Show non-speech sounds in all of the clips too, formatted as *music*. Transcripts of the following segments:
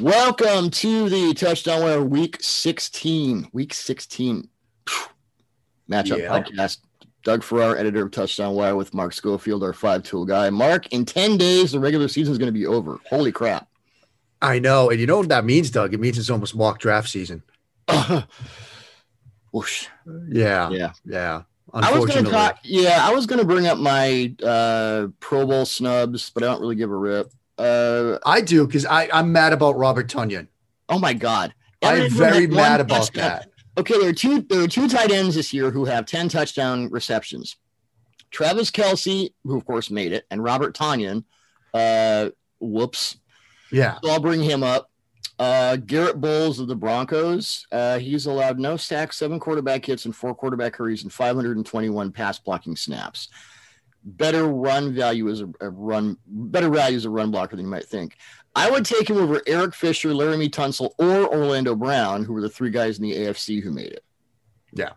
Welcome to the Touchdown Wire Week 16. Week 16 matchup Yeah. podcast. Doug Farrar, editor of Touchdown Wire, with Mark Schofield, our five tool guy. Mark, in 10 days, the regular season is going to be over. Holy crap. I know. And you know what that means, Doug? It means it's almost mock draft season. *laughs* Whoosh. Yeah. Yeah. Yeah. I was going to talk. Yeah, I was going to bring up my uh, Pro Bowl snubs, but I don't really give a rip. Uh, I do because I'm mad about Robert Tonyan. oh my God. I am very mad about touchdown. that. Okay, there are two there are two tight ends this year who have 10 touchdown receptions. Travis Kelce, who of course made it, and Robert Tonyan. Uh whoops. Yeah. So I'll bring him up. Uh Garett Bolles of the Broncos. Uh he's allowed no sacks, seven quarterback hits, and four quarterback hurries, and 521 pass blocking snaps. Better run value as a, a run, better value as a run blocker than you might think. I would take him over Eric Fisher, Laremy Tunsil, or Orlando Brown, who were the three guys in the AFC who made it. Yeah.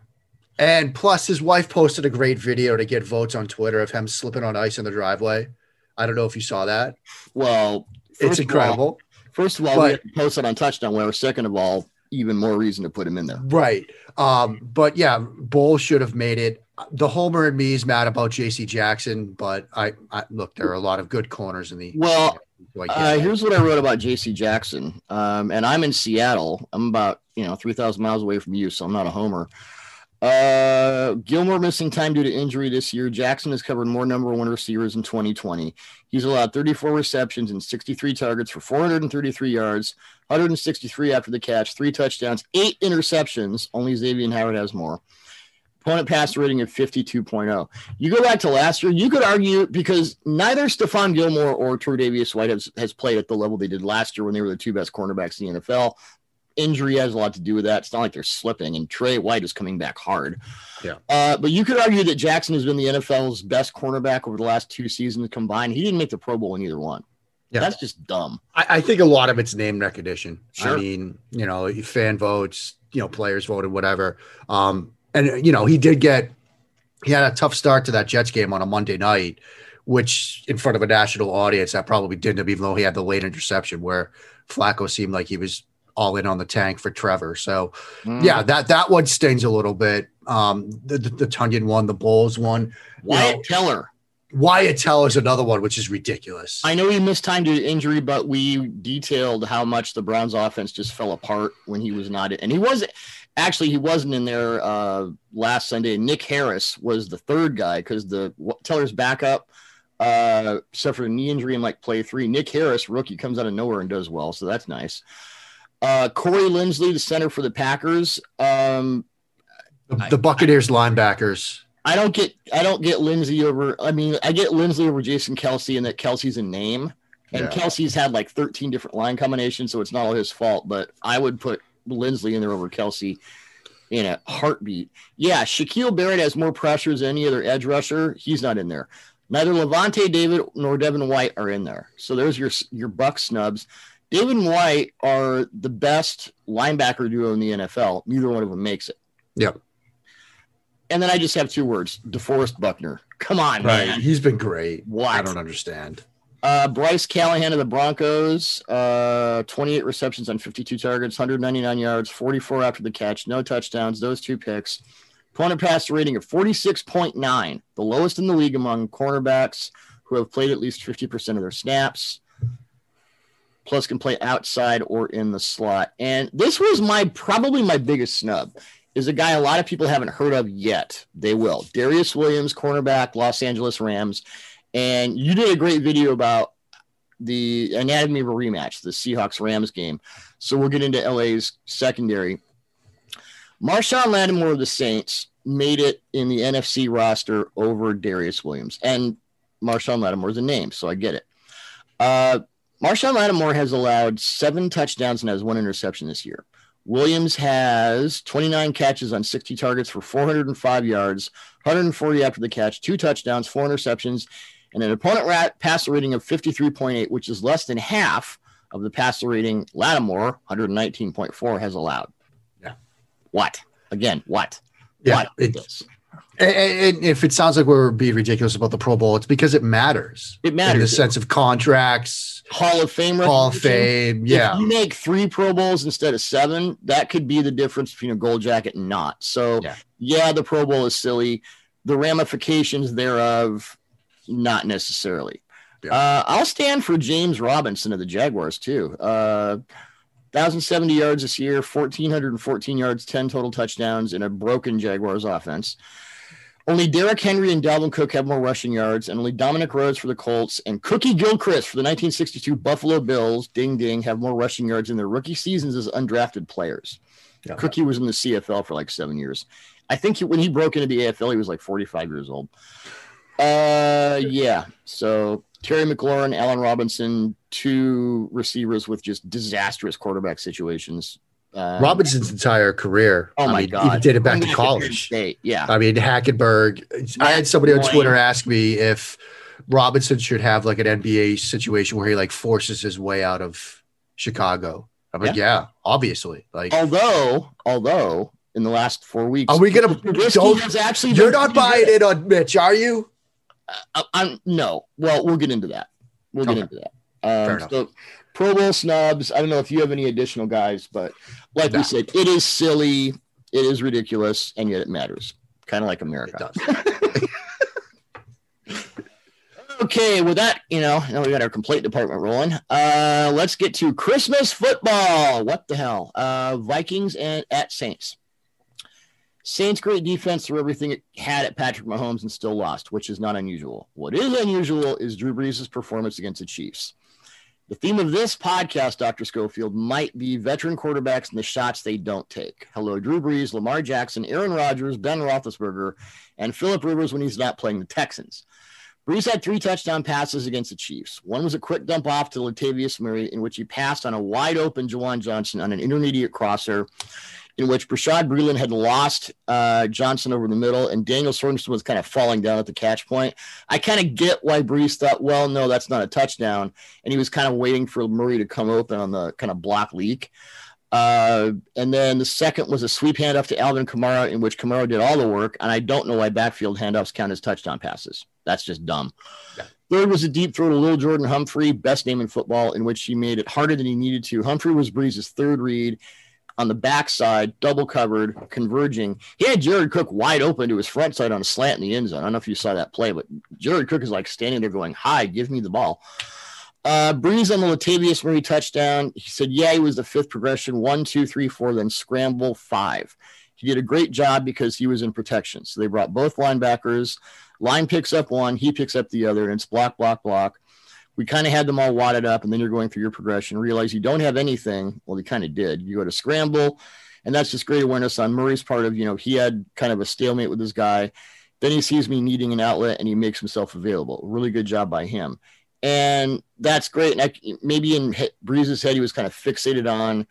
And plus, his wife posted a great video to get votes on Twitter of him slipping on ice in the driveway. I don't know if you saw that. Well, It's of all- incredible. first of all, But- we posted on Touchdown Wire second of all, even more reason to put him in there. Right. Um, but yeah, Bolles should have made it. The homer and me is mad about JC Jackson, but I, I look, there are a lot of good corners in the. Well, Uh, here's what I wrote about J.C. Jackson, um, and I'm in Seattle. I'm about you know 3,000 miles away from you, so I'm not a homer. Uh, Gilmore missing time due to injury this year. Jackson has covered more number one receivers in 2020. He's allowed 34 receptions and 63 targets for 433 yards, 163 after the catch, three touchdowns, eight interceptions. Only Xavier Howard has more. Opponent pass rating of 52.0. You go back to last year, you could argue because neither Stephon Gilmore or Tre'Davious White has, has played at the level they did last year when they were the two best cornerbacks in the NFL. Injury has a lot to do with that. It's not like they're slipping, and Trey White is coming back hard. Yeah. Uh, but you could argue that Jackson has been the NFL's best cornerback over the last two seasons combined. He didn't make the Pro Bowl in either one. Yeah. That's just dumb. I, I think a lot of it's name recognition. Sure. I mean, you know, fan votes, you know, players voted, whatever. Um, and you know, he did get he had a tough start to that Jets game on a Monday night, which in front of a national audience that probably didn't have, even though he had the late interception where Flacco seemed like he was all in on the tank for Trevor. So Mm. yeah, that that one stings a little bit. Um, the the, the Tonyan one, the Bolles one, Wyatt know- Teller. Wyatt Tell is another one, which is ridiculous. I know he missed time due to injury, but we detailed how much the Browns offense just fell apart when he was not in. And he wasn't actually he wasn't in there uh, last Sunday. Nick Harris was the third guy because the Teller's backup uh, suffered a knee injury and like play three. Nick Harris, rookie, comes out of nowhere and does well, so that's nice. Uh, Corey Linsley, the center for the Packers. Um, the, the Buccaneers linebackers. I don't get I don't get Linsley over. I mean, I get Linsley over Jason Kelce, and that Kelce's a name, and Yeah. Kelce's had like 13 different line combinations, so it's not all his fault. But I would put Linsley in there over Kelce in a heartbeat. Yeah, Shaquille Barrett has more pressures than any other edge rusher. He's not in there. Neither Lavonte David nor Devin White are in there. So there's your your buck snubs. David and White are the best linebacker duo in the NFL. Neither one of them makes it. Yep. And then I just have two words: DeForest Buckner. Come on, man. He's been great. What? I don't understand. Uh, Bryce Callahan of the Broncos, uh, 28 receptions on 52 targets, 199 yards, 44 after the catch, no touchdowns, those two picks. Opponent pass rating of 46.9, the lowest in the league among cornerbacks who have played at least 50% of their snaps. Plus, can play outside or in the slot. And this was my probably my biggest snub. Is a guy a lot of people haven't heard of yet. They will. Darious Williams, cornerback, Los Angeles Rams. And you did a great video about the anatomy of a rematch, the Seahawks Rams game. So we'll get into LA's secondary. Marshon Lattimore of the Saints made it in the NFC roster over Darious Williams. And Marshon Lattimore is a name, so I get it. Uh, Marshon Lattimore has allowed seven touchdowns and has one interception this year. Williams has 29 catches on 60 targets for 405 yards, 140 after the catch, two touchdowns, four interceptions, and an opponent rat passer rating of 53.8, which is less than half of the passer rating Lattimore, 119.4, has allowed. Yeah. What? Again, what? Yeah, What is it- this? And, if it sounds like we're being ridiculous about the Pro Bowl, it's because it matters. It matters in the sense of contracts, Hall of Fame. Hall of. Fame. Yeah. If you make three Pro Bowls instead of seven, that could be the difference between a gold jacket and not. So, Yeah. yeah, the Pro Bowl is silly. The ramifications thereof, not necessarily. Yeah. Uh, I'll stand for James Robinson of the Jaguars too. Uh, 1,070 yards this year, 1,414 yards, 10 total touchdowns in a broken Jaguars offense. Only Derrick Henry and Dalvin Cook have more rushing yards, and only Dominic Rhodes for the Colts and Cookie Gilchrist for the 1962 Buffalo Bills, ding ding, have more rushing yards in their rookie seasons as undrafted players. Yeah. Cookie was in the CFL for like seven years. I think he, when he broke into the AFL, he was like 45 years old. Uh, yeah. So Terry McLaurin, Allen Robinson, two receivers with just disastrous quarterback situations. Uh, Robinson's entire career. Oh I my mean, god! Even did it back to college. State, Yeah. I mean, Hackenberg. I had somebody on Twitter ask me if Robinson should have like an NBA situation where he like forces his way out of Chicago. I'm like, yeah, obviously. Like, Although, although in the last four weeks, Are we gonna- don't- has actually you're not buying it on Mitch, are you? Uh, I'm no. Well, we'll get into that. We'll get into that. Fair Um, enough. so, Pro Bowl snubs. I don't know if you have any additional guys, but like No. we said, it is silly, it is ridiculous, and yet it matters. Kind of like America. does. *laughs* Okay, with that, you know, now we got our complaint department rolling. Uh, let's get to Christmas football. What the hell? Uh, Vikings and at Saints. Saints great defense threw everything it had at Patrick Mahomes and still lost, which is not unusual. What is unusual is Drew Brees' performance against the Chiefs. The theme of this podcast, Dr. Schofield, might be veteran quarterbacks and the shots they don't take. Hello, Drew Brees, Lamar Jackson, Aaron Rodgers, Ben Roethlisberger, and Philip Rivers when he's not playing the Texans. Brees had three touchdown passes against the Chiefs. One was a quick dump off to Latavius Murray, in which he passed on a wide open Juwan Johnson on an intermediate crosser, in which Bashaud Breeland had lost uh, Johnson over the middle, and Daniel Sorensen was kind of falling down at the catch point. I kind of get why Brees thought, well, no, that's not a touchdown, and he was kind of waiting for Murray to come open on the kind of block leak. Uh, and then the second was a sweep handoff to Alvin Kamara, in which Kamara did all the work. And I don't know why backfield handoffs count as touchdown passes. That's just dumb. Yeah. Third was a deep throw to Lil Jordan Humphrey, best name in football, in which he made it harder than he needed to. Humphrey was Brees's third read on the backside, double covered, converging. He had Jared Cook wide open to his front side on a slant in the end zone. I don't know if you saw that play, but Jared Cook is like standing there going, Hi, give me the ball. Uh, Brees on the Latavius Murray touchdown. He said, Yeah, he was the fifth progression one, two, three, four, then scramble five. He did a great job because he was in protection. So they brought both linebackers. Line picks up one, he picks up the other, and it's block, block, block. We kind of had them all wadded up, and then you're going through your progression, realize you don't have anything. Well, you kind of did. You go to scramble, and that's just great awareness on Murray's part of, you know, he had kind of a stalemate with this guy. Then he sees me needing an outlet and he makes himself available. Really good job by him. And that's great. And I, maybe in Brees's head, he was kind of fixated on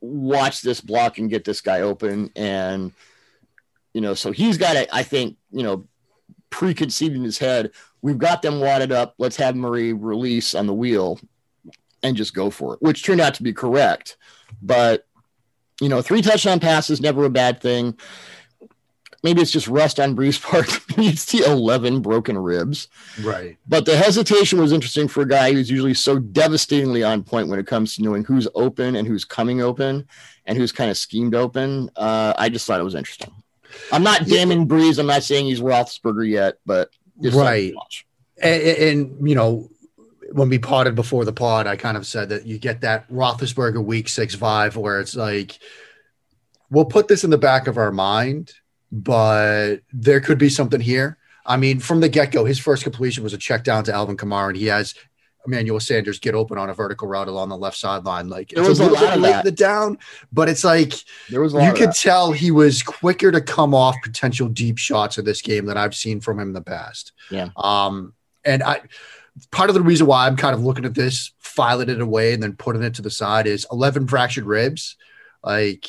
watch this block and get this guy open. And, you know, so he's got it, I think, you know, preconceived in his head, we've got them wadded up. Let's have Murray release on the wheel and just go for it, which turned out to be correct. But, you know, three touchdown passes, never a bad thing. Maybe it's just rust on Brees part. It's the 11 broken ribs. Right. But the hesitation was interesting for a guy who's usually so devastatingly on point when it comes to knowing who's open and who's coming open and who's kind of schemed open. Uh, I just thought it was interesting. I'm not damning Brees. I'm not saying he's Roethlisberger yet, but it's Right. And, and you know, when we potted before the pod, I kind of said that you get that Roethlisberger week six vibe where it's like, we'll put this in the back of our mind, but there could be something here. I mean, from the get go, his first completion was a check down to Alvin Kamara, and he has Emmanuel Sanders get open on a vertical route along the left sideline. Like There was a a lot of late in the down, but it's like There was you could that. tell he was quicker to come off potential deep shots of this game than I've seen from him in the past. Yeah. Um, and I part of the reason why I'm kind of looking at this, filing it away, and then putting it to the side is 11 fractured ribs. Like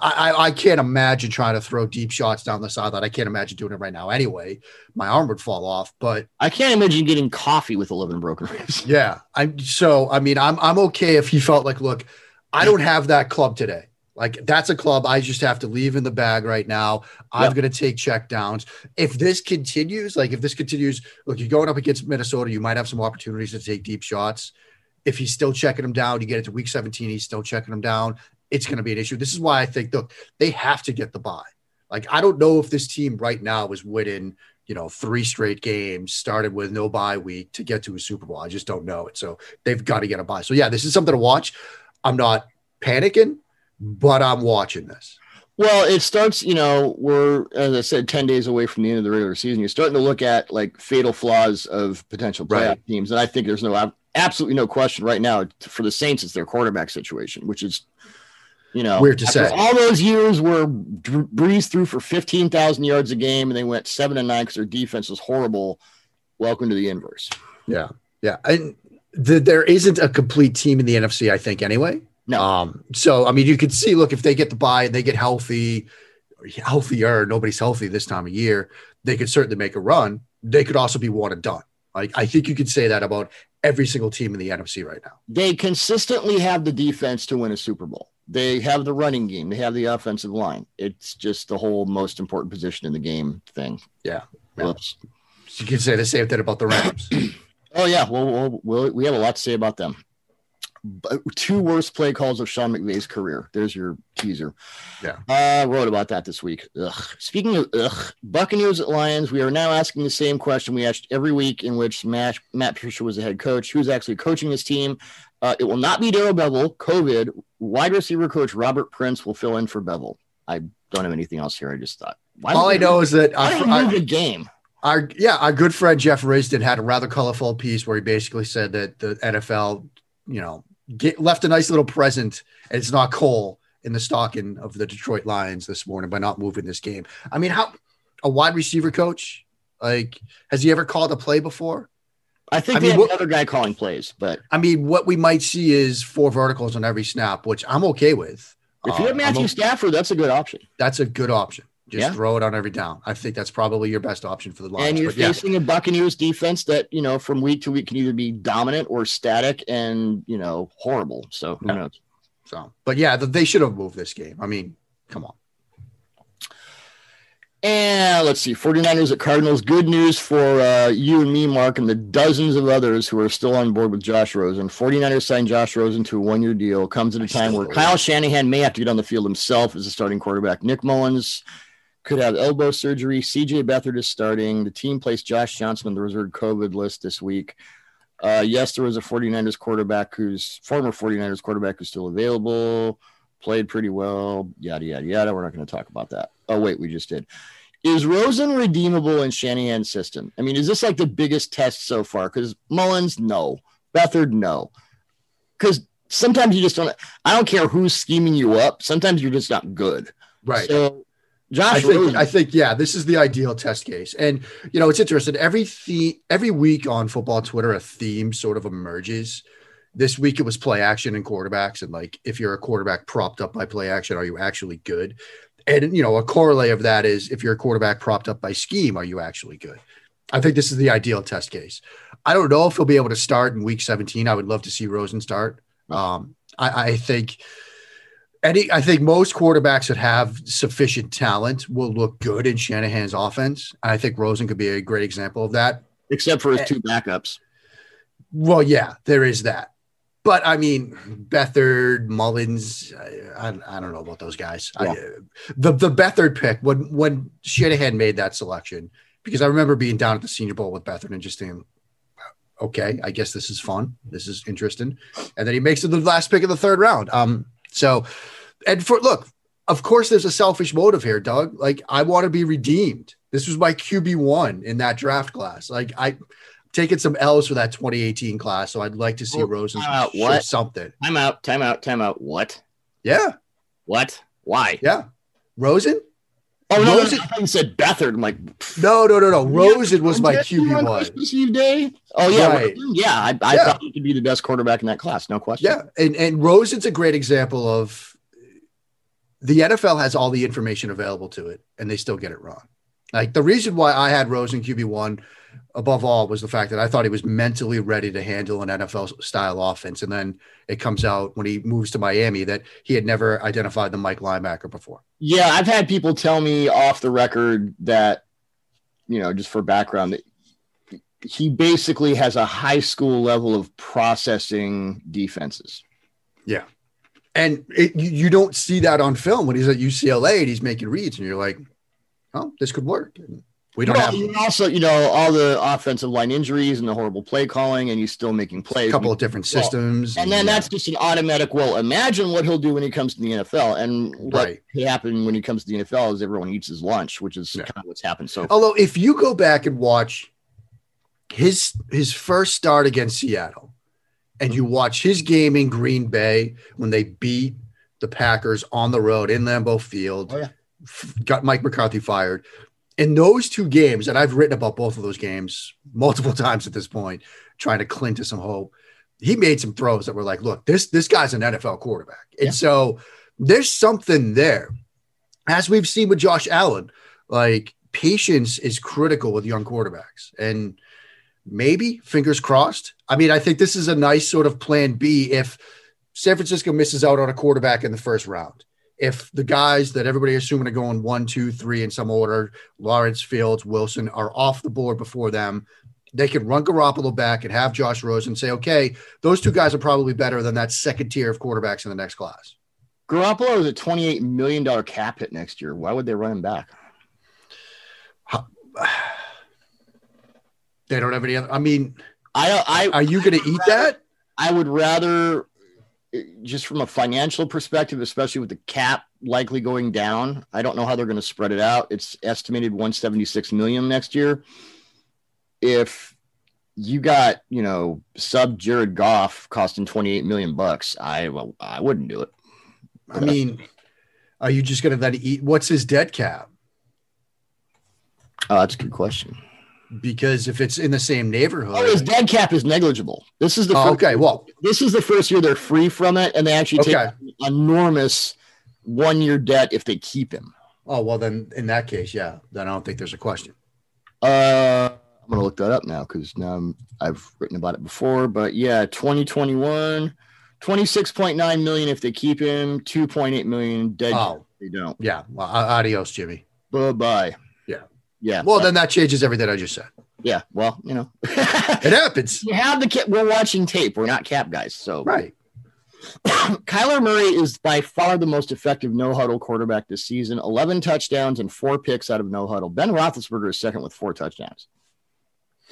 I, I I can't imagine trying to throw deep shots down the sideline. I can't imagine doing it right now anyway. My arm would fall off. But I can't imagine getting coffee with 11 broken ribs. *laughs* yeah, I'm so I mean, I'm I'm okay if he felt like, look, I don't have that club today. Like that's a club I just have to leave in the bag right now. I'm Yep. going to take check downs. If this continues, like if this continues, look, you're going up against Minnesota, you might have some opportunities to take deep shots. If he's still checking them down, you get into week 17, he's still checking them down. It's going to be an issue. This is why I think, look, they have to get the buy. Like I don't know if this team right now is winning, you know, three straight games, started with no bye week to get to a Super Bowl. I just don't know it. So they've got to get a buy. So yeah, this is something to watch. I'm not panicking, but I'm watching this. Well, it starts, you know, we're, as I said, 10 days away from the end of the regular season. You're starting to look at like fatal flaws of potential playoff Right. teams. And I think there's no, absolutely no question right now for the Saints, it's their quarterback situation, which is, you know, Weird to say. All those years where Dr- Brees threw for 15,000 yards a game and they went seven and nine because their defense was horrible. Welcome to the inverse. Yeah. Yeah. And the, there isn't a complete team in the NFC, I think, anyway. No. Um, so I mean, you could see, look, if they get the buy and they get healthy, healthier, nobody's healthy this time of year, they could certainly make a run. They could also be one and done. Like I think you could say that about every single team in the NFC right now. They consistently have the defense to win a Super Bowl. They have the running game. They have the offensive line. It's just the whole most important position in the game thing. Yeah. Yeah. Whoops. So you could say the same thing about the Rams. *clears throat* Oh yeah, well, well, well, we have a lot to say about them. But two worst play calls of Sean McVay's career. There's your teaser. Yeah. Uh, I wrote about that this week. Ugh. Speaking of ugh, Buccaneers at Lions, we are now asking the same question we asked every week in which Matt, Matt Patricia was the head coach. Who's actually coaching this team? Uh, it will not be Darrell Bevell. COVID. Wide receiver coach Robert Prince will fill in for Bevell. I don't have anything else here. I just thought. All I know is that don't move the game? our yeah, our good friend Jeff Risdon had a rather colorful piece where he basically said that the NFL, you know, get, left a nice little present, and it's not coal in the stocking of the Detroit Lions this morning by not moving this game. I mean, how a wide receiver coach like has he ever called a play before? I think I they mean, have what- another guy calling plays, but I mean, what we might see is four verticals on every snap, which I'm okay with. if you Um, have Matthew I'm Stafford, that's a good option. that's a good option. Just Yeah. throw it on every down. I think that's probably your best option for the Lions. and you're But yeah, facing a Buccaneers defense that you know from week to week can either be dominant or static and you know horrible. So who Yeah. knows? so, but yeah, they should have moved this game. I mean, come on. And let's see, 49ers at Cardinals. Good news for uh, you and me, Mark, and the dozens of others who are still on board with Josh Rosen. 49ers signed Josh Rosen to a one year deal. Comes at a time where Kyle. Shanahan may have to get on the field himself as a starting quarterback. Nick Mullens could have elbow surgery. CJ Beathard is starting. The team placed Josh Johnson on the reserved COVID list this week. Uh, yes, there was a 49ers quarterback who's former 49ers quarterback who's still available, played pretty well, yada, yada, yada. We're not going to talk about that. Oh, wait, we just did. Is Rosen redeemable in Shanahan's system? I mean, is this like the biggest test so far? Because Mullens, no. Beathard, no. Because sometimes you just don't, I don't care who's scheming you up. Sometimes you're just not good. Right. So, Josh I think Rosen, I think yeah, this is the ideal test case. And you know, it's interesting. Every the- every week on football Twitter, a theme sort of emerges. This week it was play action and quarterbacks, and like if you're a quarterback propped up by play action, are you actually good? And you know, a corollary of that is if you're a quarterback propped up by scheme, are you actually good? I think this is the ideal test case. I don't know if he'll be able to start in week 17. I would love to see Rosen start. Um, I, I think any I think most quarterbacks that have sufficient talent will look good in Shanahan's offense. I think Rosen could be a great example of that. except for Eh. his two backups. Well, yeah, there is that. But I mean, Beathard, Mullens, I, I, I don't know about those guys. I, the the Beathard pick when when Shanahan made that selection, because I remember being down at the Senior Bowl with Beathard and just thinking, okay, I guess this is fun, this is interesting, and then he makes it the last pick of the third round. Um, so, and for look, of course, there's a selfish motive here, Doug. Like I want to be redeemed. This was my QB one in that draft class. Like I taking some L's for that 2018 class, so I'd like to see Well, Rosen uh, show what? something. Time out, time out, time out. What? Yeah, What? Why? yeah. Rosen? Oh, no, Rosen- I said Beathard. I'm like, No, no, no, no. Rosen was my QB one. Christmas Eve day. Oh, yeah. Right. Yeah. I, I Yeah. thought he could be the best quarterback in that class. No question. Yeah, and and Rosen's a great example of the NFL has all the information available to it, and they still get it wrong. Like the reason why I had Rosen QB one above all was the fact that I thought he was mentally ready to handle an NFL style offense. And then it comes out when he moves to Miami that he had never identified the Mike linebacker before. Yeah, I've had people tell me off the record that, you know, just for background, that he basically has a high school level of processing defenses. Yeah. And it, you, don't see that on film when he's at UCLA and he's making reads, and you're like, oh, this could work. And we don't well, have you also, you know, all the offensive line injuries and the horrible play calling, and he's still making plays. a couple of different systems. And then yeah. that's uh, just an automatic. Well, imagine what he'll do when he comes to the NFL, and what Right. happened when he comes to the NFL is everyone eats his lunch, which is Yeah. kind of what's happened so. Although, if you go back and watch his his first start against Seattle, and you watch his game in Green Bay when they beat the Packers on the road in Lambeau Field, Oh, yeah. f- got Mike McCarthy fired. In those two games, and I've written about both of those games multiple *laughs* times at this point, trying to cling to some hope. He made some throws that were like, "Look, this this guy's an NFL quarterback," and Yeah. so there's something there. As we've seen with Josh Allen, like patience is critical with young quarterbacks, and maybe fingers crossed. I mean, I think this is a nice sort of plan B if San Francisco misses out on a quarterback in the first round. If the guys that everybody assuming are going one, two, three in some order, Lawrence, Fields, Wilson are off the board before them, they could run Garoppolo back and have Josh Rosen say, okay, those two guys are probably better than that second tier of quarterbacks in the next class. Garoppolo is a twenty-eight million dollar cap hit next year. Why would they run him back? They don't have any other. I mean, I I are you going to eat that? I would rather, just from a financial perspective, especially with the cap likely going down. I don't know how they're going to spread it out. It's estimated 176 million next year. If you got, you know, sub Jared Goff costing 28 million bucks, I well, I wouldn't do it. I mean, are you just going to let it eat? What's his dead cap? Oh, that's a good question. Because if it's in the same neighborhood, Oh, his dead cap is negligible. This is the Oh, first, okay. Well, this is the first year they're free from it, and they actually take Okay. an enormous one year debt if they keep him. oh well, then in that case, yeah, then I don't think there's a question. Uh, I'm gonna look that up now because now I'm, I've written about it before. But yeah, 2021, 26.9 million if they keep him, 2.8 million dead Oh. if they don't. Yeah. Well, adios, Jimmy. Bye bye. Yeah. Well, then that changes everything I just said. yeah. Well, you know, *laughs* It happens. you have the cap. We're watching tape. We're not cap guys. So Right. *coughs* Kyler Murray is by far the most effective no huddle quarterback this season 11 touchdowns and four picks out of no huddle. Ben Roethlisberger is second with four touchdowns.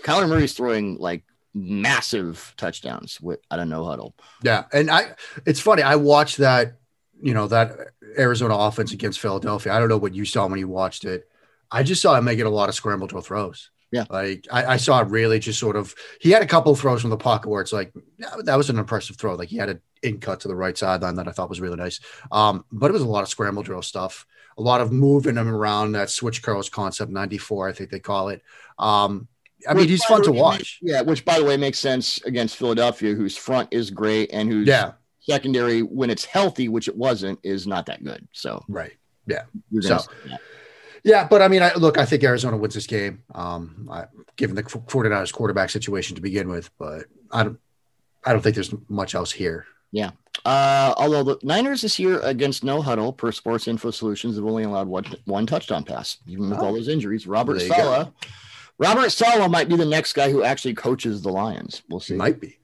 Kyler Murray's throwing like massive touchdowns with out of no huddle. Yeah. And I, it's funny. I watched that, you know, that Arizona offense against Philadelphia. I don't know what you saw when you watched it. I just saw him making a lot of scramble drill throws. Yeah. Like I, I saw it really just sort of, he had a couple of throws from the pocket where it's like, that was an impressive throw. Like he had an in cut to the right sideline that I thought was really nice. Um, but it was a lot of scramble drill stuff, a lot of moving him around that switch curls concept 94, I think they call it. Um, I mean, he's fun to watch. Yeah, which by the way makes sense against Philadelphia, whose front is great and whose Yeah. secondary, when it's healthy, which it wasn't, is not that good. So Right. you're So-. Yeah, but I mean, I, look, I think Arizona wins this game, um, I, given the 49ers quarterback situation to begin with. But I don't, I don't think there's much else here. Yeah. Uh, although the Niners this year against no huddle per Sports Info Solutions have only allowed one, one touchdown pass, even with Oh. all those injuries. Robert you go. Saleh, Robert Saleh might be the next guy who actually coaches the Lions. We'll see. Might be.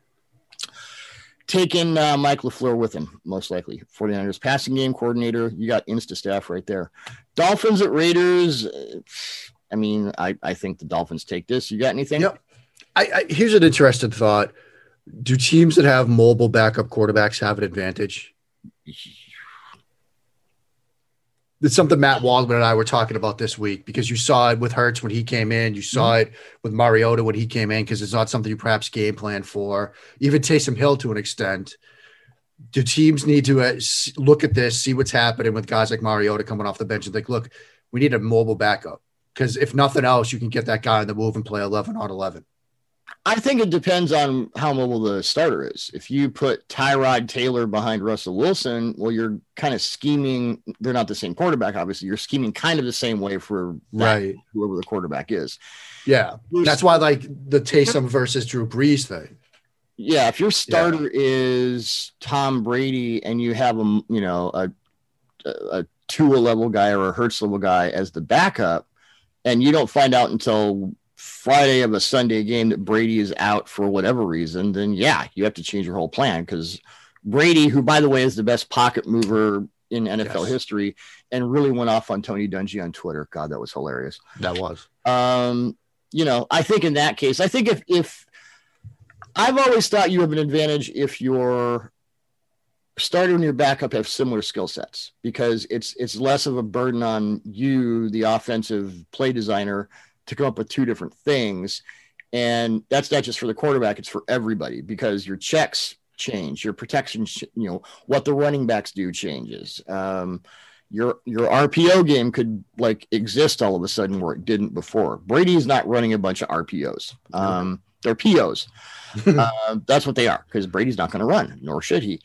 Taking uh, Mike LaFleur with him, most likely. 49ers passing game coordinator. You got Insta staff right there. Dolphins at Raiders. uh, I mean, I, I think the Dolphins take this. You got anything? Yep. I, I here's an interesting thought: Do teams that have mobile backup quarterbacks have an advantage? It's something Matt Waldman and I were talking about this week because you saw it with Hurts when he came in. You saw it with Mariota when he came in because it's not something you perhaps game plan for. Even Taysom Hill to an extent. Do teams need to uh, look at this, see what's happening with guys like Mariota coming off the bench and think, look, we need a mobile backup because if nothing else, you can get that guy on the move and play 11 on 11. I think it depends on how mobile the starter is. If you put Tyrod Taylor behind Russell Wilson, well, you're kind of scheming. They're not the same quarterback, obviously. You're scheming kind of the same way for right whoever the quarterback is. Yeah, that's why like the Taysom versus Drew Brees thing. Yeah, if your starter yeah. is Tom Brady and you have a you know a a Tua level guy or a Hurts level guy as the backup, and you don't find out until Friday of a Sunday game that Brady is out for whatever reason, then yeah, you have to change your whole plan because Brady, who by the way is the best pocket mover in NFL yes. history, and really went off on Tony Dungy on Twitter. God, that was hilarious. That was. Um, you know, I think in that case, I think if if I've always thought you have an advantage if your starter and your backup have similar skill sets because it's it's less of a burden on you, the offensive play designer, to come up with two different things. And that's not just for the quarterback; it's for everybody because your checks change, your protection, you know, what the running backs do changes. Um, your your RPO game could like exist all of a sudden where it didn't before. Brady's not running a bunch of RPOs. Um, they're POs. *laughs* uh, that's what they are because Brady's not going to run, nor should he.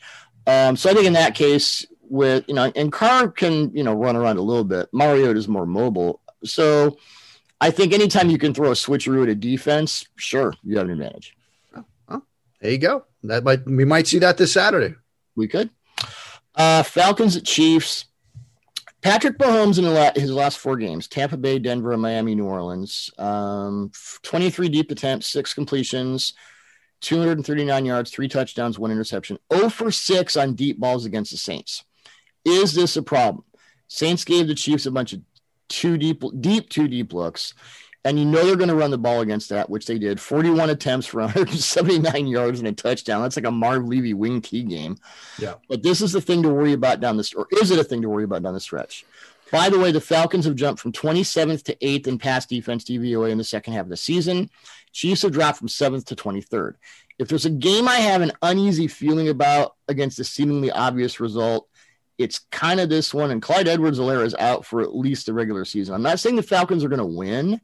Um, so I think in that case, with you know, and Carr can you know run around a little bit. Mariota is more mobile, so I think anytime you can throw a switcheroo at a defense, sure, you have an advantage. Oh, there you go. That might we might see that this Saturday. We could. Uh, Falcons at Chiefs. Patrick Mahomes in his last four games: Tampa Bay, Denver, Miami, New Orleans. Um, Twenty-three deep attempts, six completions, 239 yards, three touchdowns, one interception. 0 for six on deep balls against the Saints. Is this a problem? Saints gave the Chiefs a bunch of two deep, deep, two deep looks. And you know they're going to run the ball against that, which they did. 41 attempts for *laughs* 179 yards and a touchdown. That's like a Marv Levy wing key game. Yeah. But this is the thing to worry about down this, or is it a thing to worry about down the stretch? By the way, the Falcons have jumped from 27th to 8th in pass defense DVOA in the second half of the season. Chiefs have dropped from 7th to 23rd. If there's a game I have an uneasy feeling about against a seemingly obvious result, it's kind of this one. And Clyde Edwards-Helaire is out for at least the regular season. I'm not saying the Falcons are going to win.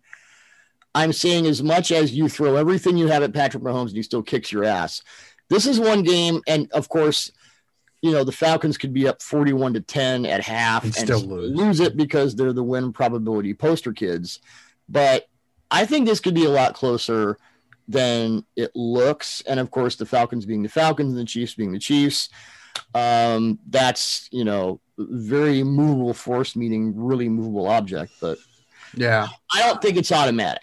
I'm saying as much as you throw everything you have at Patrick Mahomes and he still kicks your ass. This is one game, and of course, you know the Falcons could be up 41 to 10 at half and, and still lose. lose it because they're the win probability poster kids. But I think this could be a lot closer than it looks. And of course, the Falcons being the Falcons and the Chiefs being the Chiefs. Um, that's you know very movable force, meaning really movable object. But yeah, I don't think it's automatic.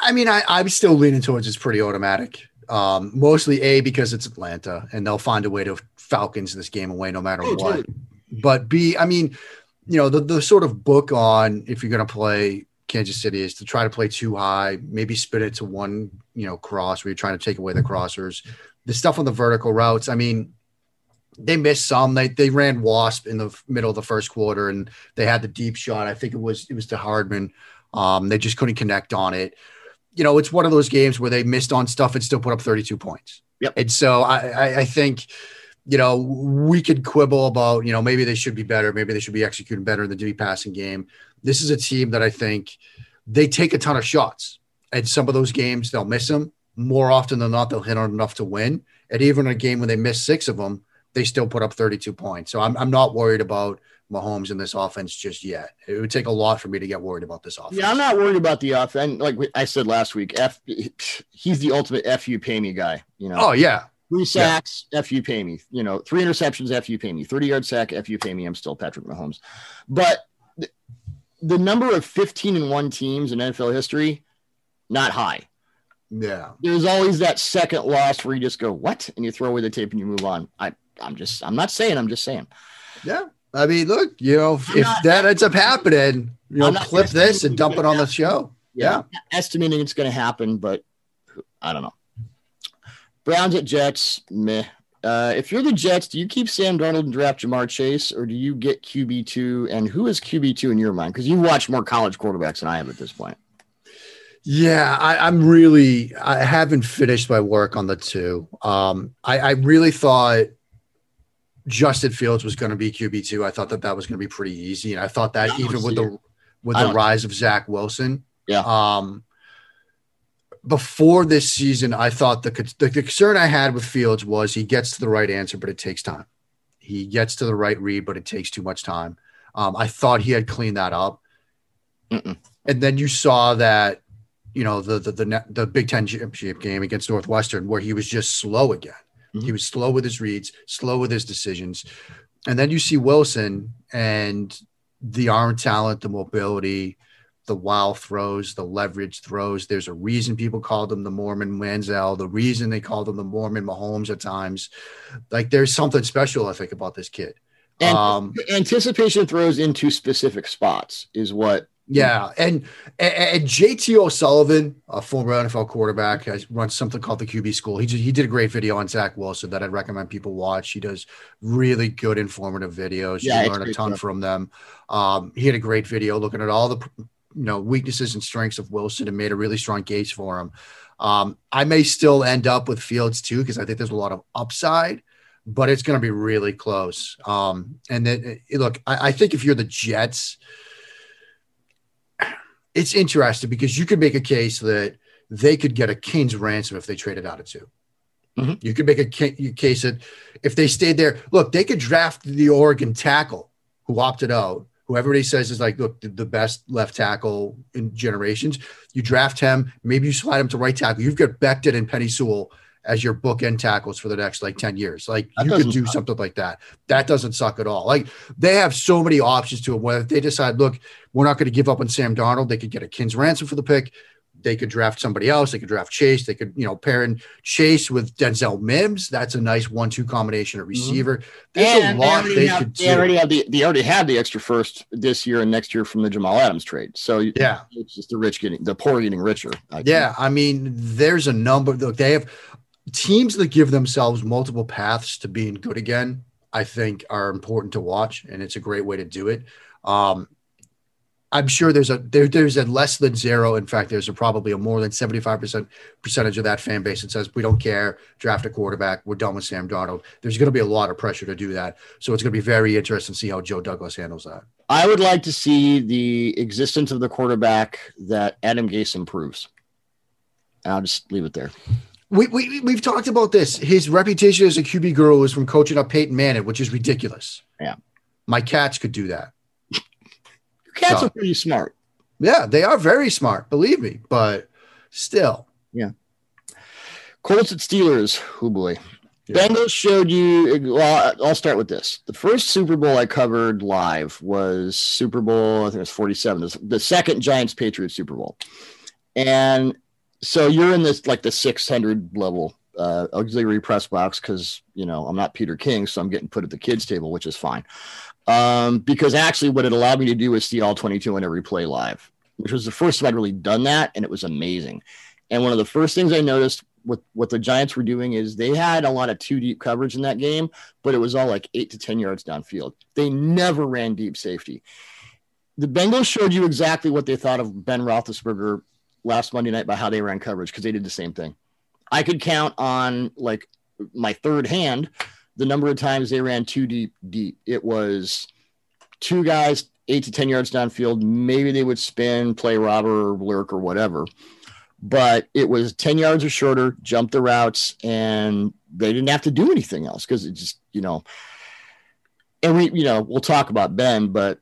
I mean, I, I'm still leaning towards it's pretty automatic. Um, mostly A because it's Atlanta and they'll find a way to Falcons this game away no matter oh, what. But B, I mean, you know, the, the sort of book on if you're going to play Kansas City is to try to play too high, maybe spin it to one, you know, cross where you're trying to take away the crossers. The stuff on the vertical routes, I mean, they missed some. They they ran wasp in the middle of the first quarter, and they had the deep shot. I think it was it was to Hardman. Um, they just couldn't connect on it you know, it's one of those games where they missed on stuff and still put up 32 points. Yep. And so I, I, I think, you know, we could quibble about, you know, maybe they should be better. Maybe they should be executing better in the deep passing game. This is a team that I think they take a ton of shots. And some of those games, they'll miss them. More often than not, they'll hit on enough to win. And even a game when they miss six of them, they still put up 32 points. So I'm, I'm not worried about – Mahomes in this offense just yet. It would take a lot for me to get worried about this offense. Yeah, I'm not worried about the offense. Like I said last week, F, he's the ultimate F you pay me guy. You know. Oh yeah. Three sacks, yeah. F you pay me. You know, three interceptions, F you pay me. 30 yard sack, F you pay me. I'm still Patrick Mahomes. But the, the number of 15 and one teams in NFL history, not high. Yeah. There's always that second loss where you just go, what? And you throw away the tape and you move on. I, I'm just, I'm not saying, I'm just saying. Yeah. I mean, look, you know, if, if that ends up happening, you know, clip this and dump it on the show. Yeah. yeah. Estimating it's going to happen, but I don't know. Browns at Jets, meh. Uh, if you're the Jets, do you keep Sam Darnold and draft Ja'Marr Chase, or do you get QB two? And who is QB two in your mind? Because you watch more college quarterbacks than I have at this point. Yeah, I, am really. I haven't finished my work on the two. Um, I, I really thought Justin Fields was going to be QB two. I thought that that was going to be pretty easy, and I thought that even with the with the rise of Zach Wilson, yeah. Um, before this season, I thought the, the, the concern I had with Fields was he gets to the right answer, but it takes time. He gets to the right read, but it takes too much time. Um, I thought he had cleaned that up, Mm-mm. and then you saw that, you know, the the the, the Big Ten championship game against Northwestern, where he was just slow again. Mm-hmm. He was slow with his reads, slow with his decisions, and then you see Wilson and the arm talent, the mobility, the wow throws, the leverage throws. There's a reason people call them the Mormon Manziel, the reason they call them the Mormon Mahomes at times. Like there's something special, I think, about this kid. And um, anticipation throws into specific spots is what. Yeah, and, and, JT O'Sullivan, a former NFL quarterback, has run something called the QB School. He just, he did a great video on Zach Wilson that I'd recommend people watch. He does really good, informative videos. Yeah, You learn a ton from them. Um, he had a great video looking at all the you know weaknesses and strengths of Wilson and made a really strong case for him. Um, I may still end up with Fields too because I think there's a lot of upside, but it's going to be really close. Um, and then eh, look, I, I think if you're the Jets, it's interesting because you could make a case that they could get a king's ransom if they traded out of 2 mm-hmm. You could make a case that if they stayed there, look, they could draft the Oregon tackle who opted out who everybody says is like look, the best left tackle in generations. You draft him, maybe you slide him to right tackle. You've got Becton and Penei Sewell as your bookend tackles for the next like 10 years. Like that you could do suck. something like that. That doesn't suck at all. Like they have so many options to them. Whether they decide, look, we're not going to give up on Sam Darnold, they could get a King's ransom for the pick they could draft somebody else. They could draft Chase. They could, you know, pair in Chase with Denzel Mims. That's a nice one-two combination at mm-hmm. receiver. There's and a lot they, they have, could they do. already have the they already had the extra first this year and next year from the Jamal Adams trade. So yeah, it's just the rich getting the poor getting richer. I yeah, I mean, there's a number. Look, they have teams that give themselves multiple paths to being good again. I think are important to watch, and it's a great way to do it. Um, I'm sure there's a there, there's a less than zero. In fact, there's a probably a more than 75 percent percentage of that fan base that says we don't care, draft a quarterback, we're done with Sam Darnold. There's going to be a lot of pressure to do that, so it's going to be very interesting to see how Joe Douglas handles that. I would like to see the existence of the quarterback that Adam Gase improves. I'll just leave it there. We, we, we've talked about this. His reputation as a QB guru is from coaching up Peyton Manning, which is ridiculous. Yeah. My cats could do that. Cats so, are pretty smart. Yeah, they are very smart, believe me, but still. Yeah. Colts at Steelers. Oh boy. Yeah. Bengals showed you. Well, I'll start with this. The first Super Bowl I covered live was Super Bowl, I think it was 47, the second Giants Patriots Super Bowl. And so you're in this like the 600 level uh, auxiliary press box because, you know, I'm not Peter King, so I'm getting put at the kids' table, which is fine um, because actually what it allowed me to do was see all 22 on every play live, which was the first time I'd really done that, and it was amazing. And one of the first things I noticed with what the Giants were doing is they had a lot of two deep coverage in that game, but it was all like eight to 10 yards downfield. They never ran deep safety. The Bengals showed you exactly what they thought of Ben Roethlisberger last Monday night by how they ran coverage because they did the same thing. I could count on like my third hand the number of times they ran too deep, deep. It was two guys, eight to 10 yards downfield. Maybe they would spin, play robber or lurk or whatever. But it was 10 yards or shorter, jump the routes, and they didn't have to do anything else because it just, you know, and we, you know, we'll talk about Ben, but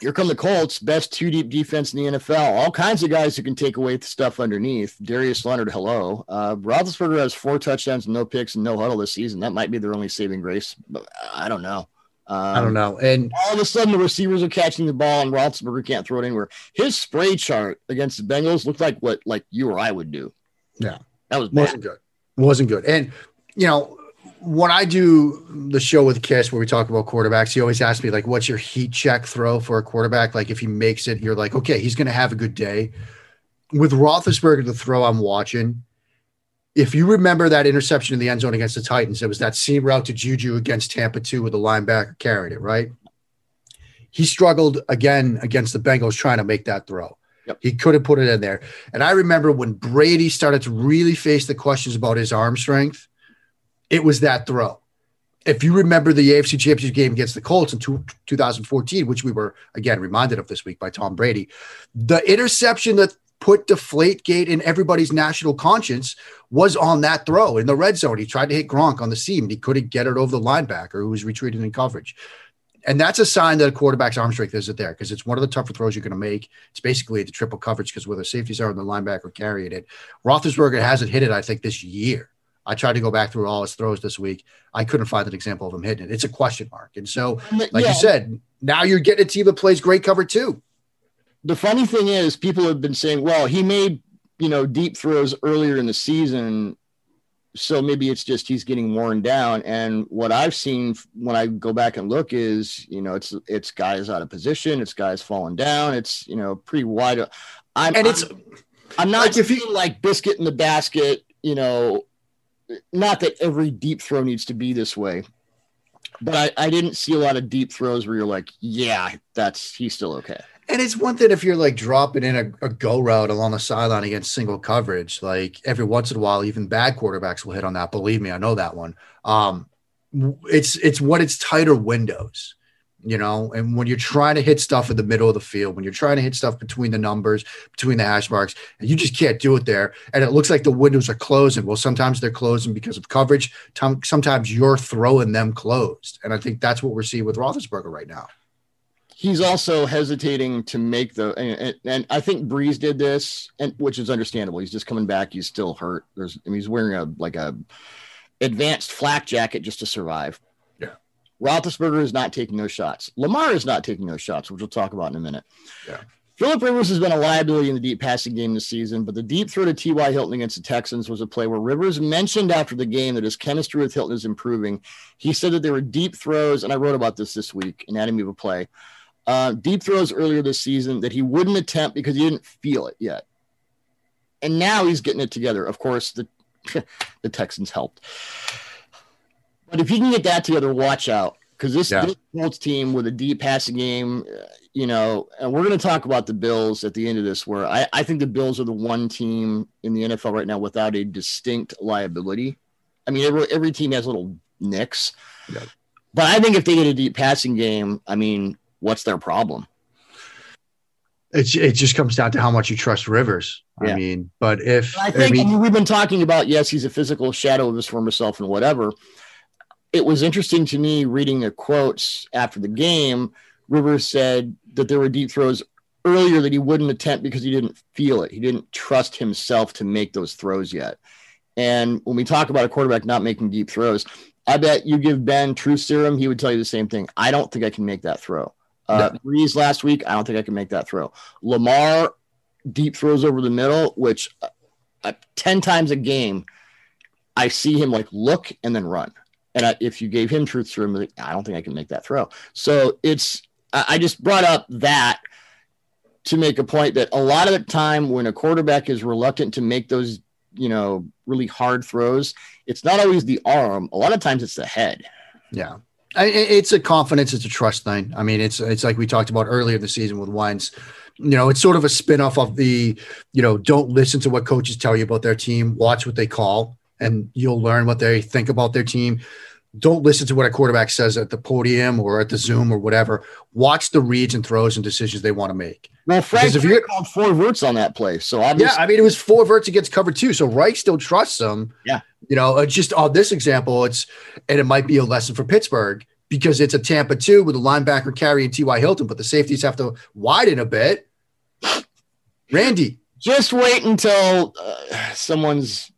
here come the Colts, best two deep defense in the NFL. All kinds of guys who can take away the stuff underneath. Darius Leonard, hello. Uh, Roethlisberger has four touchdowns, and no picks, and no huddle this season. That might be their only saving grace, but I don't know. Um, I don't know. And all of a sudden, the receivers are catching the ball, and Roethlisberger can't throw it anywhere. His spray chart against the Bengals looked like what like you or I would do. Yeah, that was bad. wasn't good. Wasn't good. And you know, when I do the show with Kiss where we talk about quarterbacks, he always asks me like, "What's your heat check throw for a quarterback?" Like, if he makes it, you're like, "Okay, he's going to have a good day." With Roethlisberger, the throw I'm watching, if you remember that interception in the end zone against the Titans, it was that seam route to Juju against Tampa two with the linebacker carrying it, right? He struggled again against the Bengals trying to make that throw. Yep. He could have put it in there. And I remember when Brady started to really face the questions about his arm strength it was that throw. If you remember the AFC Championship game against the Colts in two, 2014, which we were again reminded of this week by Tom Brady, the interception that put deflate gate in everybody's national conscience was on that throw in the red zone. He tried to hit Gronk on the seam. He couldn't get it over the linebacker who was retreating in coverage. And that's a sign that a quarterback's arm strength isn't there because it's one of the tougher throws you're going to make. It's basically the triple coverage because where the safeties are and the linebacker carrying it. Roethlisberger hasn't hit it, I think, this year. I tried to go back through all his throws this week. I couldn't find an example of him hitting it. It's a question mark. And so, like yeah. you said, now you're getting a team that plays great cover too. The funny thing is, people have been saying, well, he made, you know, deep throws earlier in the season. So maybe it's just he's getting worn down. And what I've seen when I go back and look is, you know, it's it's guys out of position, it's guys falling down, it's you know pretty wide. I'm and it's I'm, I'm not like if you like biscuit in the basket, you know, not that every deep throw needs to be this way, but I, I didn't see a lot of deep throws where you're like, yeah, that's he's still okay. And it's one thing if you're like dropping in a, a, go route along the sideline against single coverage, like every once in a while, even bad quarterbacks will hit on that. Believe me, I know that one. Um, it's it's what it's tighter windows you know, and when you're trying to hit stuff in the middle of the field, when you're trying to hit stuff between the numbers, between the hash marks, and you just can't do it there. And it looks like the windows are closing. Well, sometimes they're closing because of coverage. Sometimes you're throwing them closed. And I think that's what we're seeing with Roethlisberger right now. He's also hesitating to make the, and, and I think Brees did this, and which is understandable. He's just coming back. He's still hurt. There's, I mean, he's wearing a like a advanced flak jacket just to survive Roethlisberger is not taking those shots. Lamar is not taking those shots, which we'll talk about in a minute. Yeah. Philip Rivers has been a liability in the deep passing game this season, but the deep throw to T.Y. Hilton against the Texans was a play where Rivers mentioned after the game that his chemistry with Hilton is improving. He said that there were deep throws, and I wrote about this this week, Anatomy of a Play, uh, deep throws earlier this season that he wouldn't attempt because he didn't feel it yet. And now he's getting it together. Of course, the, *laughs* the Texans helped. But if you can get that together, watch out because this, yeah. this Colts team with a deep passing game, uh, you know, and we're going to talk about the Bills at the end of this, where I, I think the Bills are the one team in the NFL right now without a distinct liability. I mean, every, every team has little nicks, yeah. but I think if they get a deep passing game, I mean, what's their problem? It's, it just comes down to how much you trust Rivers. Yeah. I mean, but if I think I mean, we've been talking about, yes, he's a physical shadow of his former self and whatever it was interesting to me reading the quotes after the game. Rivers said that there were deep throws earlier that he wouldn't attempt because he didn't feel it. He didn't trust himself to make those throws yet. And when we talk about a quarterback not making deep throws, I bet you give Ben truth serum, he would tell you the same thing. I don't think I can make that throw. Uh, no. Brees last week, I don't think I can make that throw. Lamar deep throws over the middle, which uh, uh, 10 times a game, I see him like look and then run. And I, if you gave him truth serum, I don't think I can make that throw. So it's, I just brought up that to make a point that a lot of the time when a quarterback is reluctant to make those, you know, really hard throws, it's not always the arm. A lot of times it's the head. Yeah. It's a confidence, it's a trust thing. I mean, it's it's like we talked about earlier in the season with Wines. You know, it's sort of a spin-off of the, you know, don't listen to what coaches tell you about their team, watch what they call and you'll learn what they think about their team. Don't listen to what a quarterback says at the podium or at the Zoom or whatever. Watch the reads and throws and decisions they want to make. Well, Frank if you called four verts on that play, so obviously, yeah, I mean it was four verts against cover two, so Reich still trusts them. Yeah, you know, just on this example, it's and it might be a lesson for Pittsburgh because it's a Tampa two with a linebacker carrying T.Y. Hilton, but the safeties have to widen a bit. Randy, just wait until uh, someone's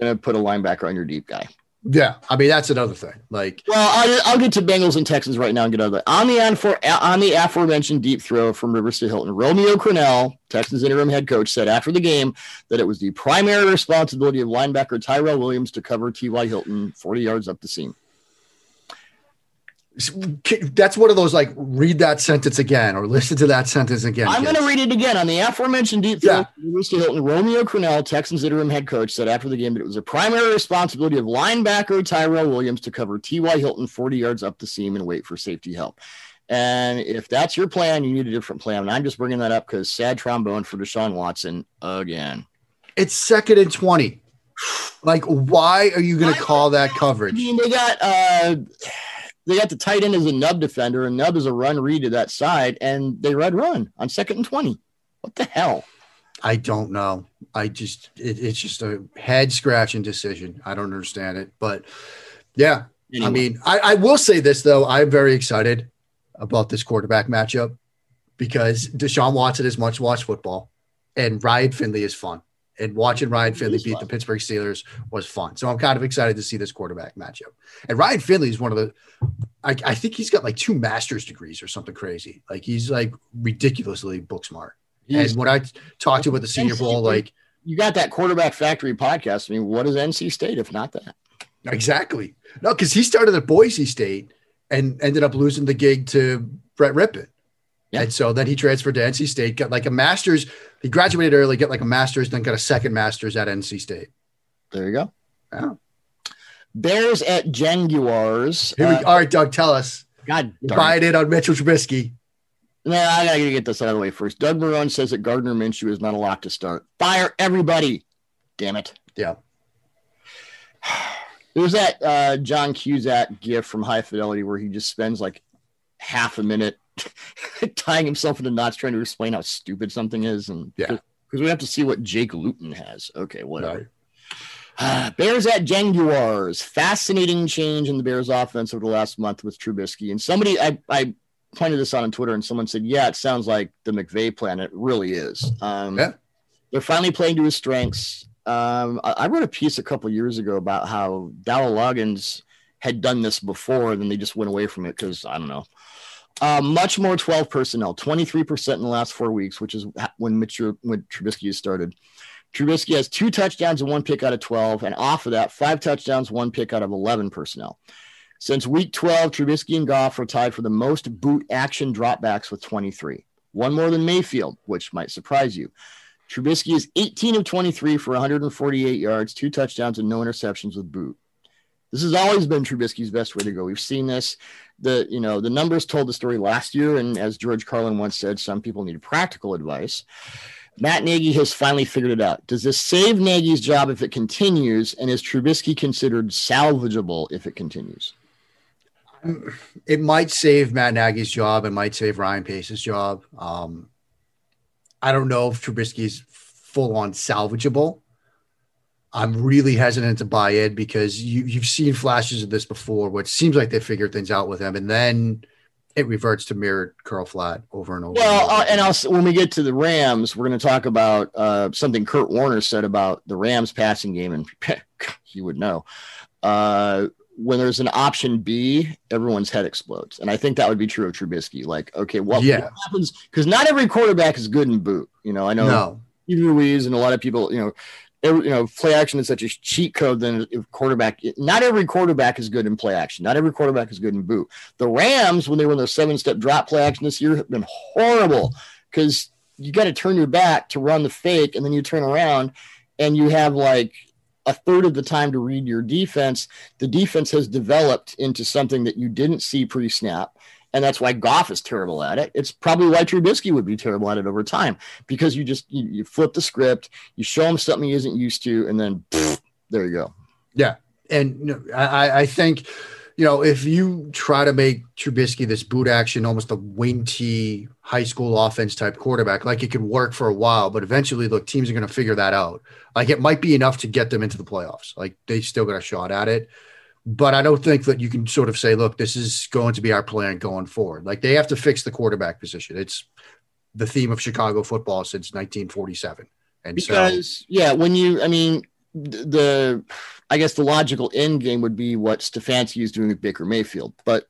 going to put a linebacker on your deep guy. Yeah, I mean that's another thing. Like, well, I'll, I'll get to Bengals and Texans right now and get out of that. On the on the aforementioned deep throw from Rivers to Hilton, Romeo Crennel, Texans interim head coach, said after the game that it was the primary responsibility of linebacker Tyrell Williams to cover T.Y. Hilton 40 yards up the seam that's one of those like read that sentence again or listen to that sentence again. I'm going to read it again on the aforementioned deep. Yeah. Hilton, Romeo Crennel, Texans interim head coach, said after the game that it was a primary responsibility of linebacker Tyrell Williams to cover T.Y. Hilton 40 yards up the seam and wait for safety help. And if that's your plan, you need a different plan. And I'm just bringing that up because sad trombone for Deshaun Watson again. It's second and 20. Like, why are you going to call that coverage? I mean, they got. uh they got the tight end as a nub defender, and nub is a run read to that side, and they read run on second and 20. What the hell? I don't know. I just it, it's just a head scratching decision. I don't understand it, but yeah. Anyway. I mean, I, I will say this though. I'm very excited about this quarterback matchup because Deshaun Watson is much watch football, and Ryan Finley is fun. And watching Ryan Finley beat fun. the Pittsburgh Steelers was fun. So I'm kind of excited to see this quarterback matchup. And Ryan Finley is one of the, I, I think he's got like two master's degrees or something crazy. Like he's like ridiculously book smart. He's, and when I talked to him at the Senior Bowl, like you got that quarterback factory podcast. I mean, what is NC State if not that? Exactly. No, because he started at Boise State and ended up losing the gig to Brett Rypien. Yeah. And so then he transferred to NC State, got like a master's. He graduated early, got like a master's, then got a second master's at NC State. There you go. Yeah. Bears at Jaguars. Here we, uh, all right, Doug, tell us. God, buying it on Mitchell Trubisky. No, I gotta get this out of the way first. Doug Marrone says that Gardner Minshew is not a lock to start. Fire everybody. Damn it. Yeah. *sighs* There's that uh, John Cusack gift from High Fidelity where he just spends like half a minute *laughs* *laughs* tying himself into knots trying to explain how stupid something is. And yeah, because we have to see what Jake Luton has. Okay, whatever. Right. *sighs* Bears at Jaguars. Fascinating change in the Bears offense over the last month with Trubisky. And somebody, I, I pointed this out on Twitter, and someone said, "Yeah, it sounds like the McVay plan. It really is." Um, yeah. They're finally playing to his strengths. Um, I, I, wrote a piece a couple years ago about how Dowell Loggins had done this before, and then they just went away from it because I don't know. Uh, much more 12 personnel, 23% in the last four weeks, which is when Mitch, when Trubisky started. Trubisky has two touchdowns and one pick out of 12, and off of that, five touchdowns, one pick out of 11 personnel. Since week 12, Trubisky and Goff are tied for the most boot action dropbacks with 23, one more than Mayfield, which might surprise you. Trubisky is 18 of 23 for 148 yards, two touchdowns, and no interceptions with boot. This has always been Trubisky's best way to go. We've seen this. The you know the numbers told the story last year, and as George Carlin once said, some people need practical advice. Matt Nagy has finally figured it out. Does this save Nagy's job if it continues, and is Trubisky considered salvageable if it continues? It might save Matt Nagy's job. It might save Ryan Pace's job. Um, I don't know if Trubisky's full on salvageable. I'm really hesitant to buy it because you, you've seen flashes of this before, which seems like they figured things out with him, and then it reverts to mirrored curl flat over and over. Well, and, uh, and also when we get to the Rams, we're going to talk about uh, something Kurt Warner said about the Rams passing game, and *laughs* you would know. Uh, when there's an option B, everyone's head explodes. And I think that would be true of Trubisky. Like, okay, well, yeah. what happens? Because not every quarterback is good in boot. You know, I know no. Steve Ruiz and a lot of people, you know, you know, play action is such a cheat code than if quarterback. Not every quarterback is good in play action. Not every quarterback is good in boot. The Rams, when they were in their seven step drop play action this year, have been horrible because you got to turn your back to run the fake and then you turn around and you have like a third of the time to read your defense, the defense has developed into something that you didn't see pre snap. And that's why Goff is terrible at it. It's probably why Trubisky would be terrible at it over time because you just you, you flip the script, you show him something he isn't used to, and then pff, there you go. Yeah, and I, I think you know, if you try to make Trubisky this boot action, almost a wing T high school offense type quarterback, like it could work for a while, but eventually, look, teams are going to figure that out. Like it might be enough to get them into the playoffs. Like they still got a shot at it. But I don't think that you can sort of say, look, this is going to be our plan going forward. Like they have to fix the quarterback position. It's the theme of Chicago football since 1947. And because, so, yeah, when you, I mean, the I guess the logical end game would be what Stefanski is doing with Baker Mayfield. But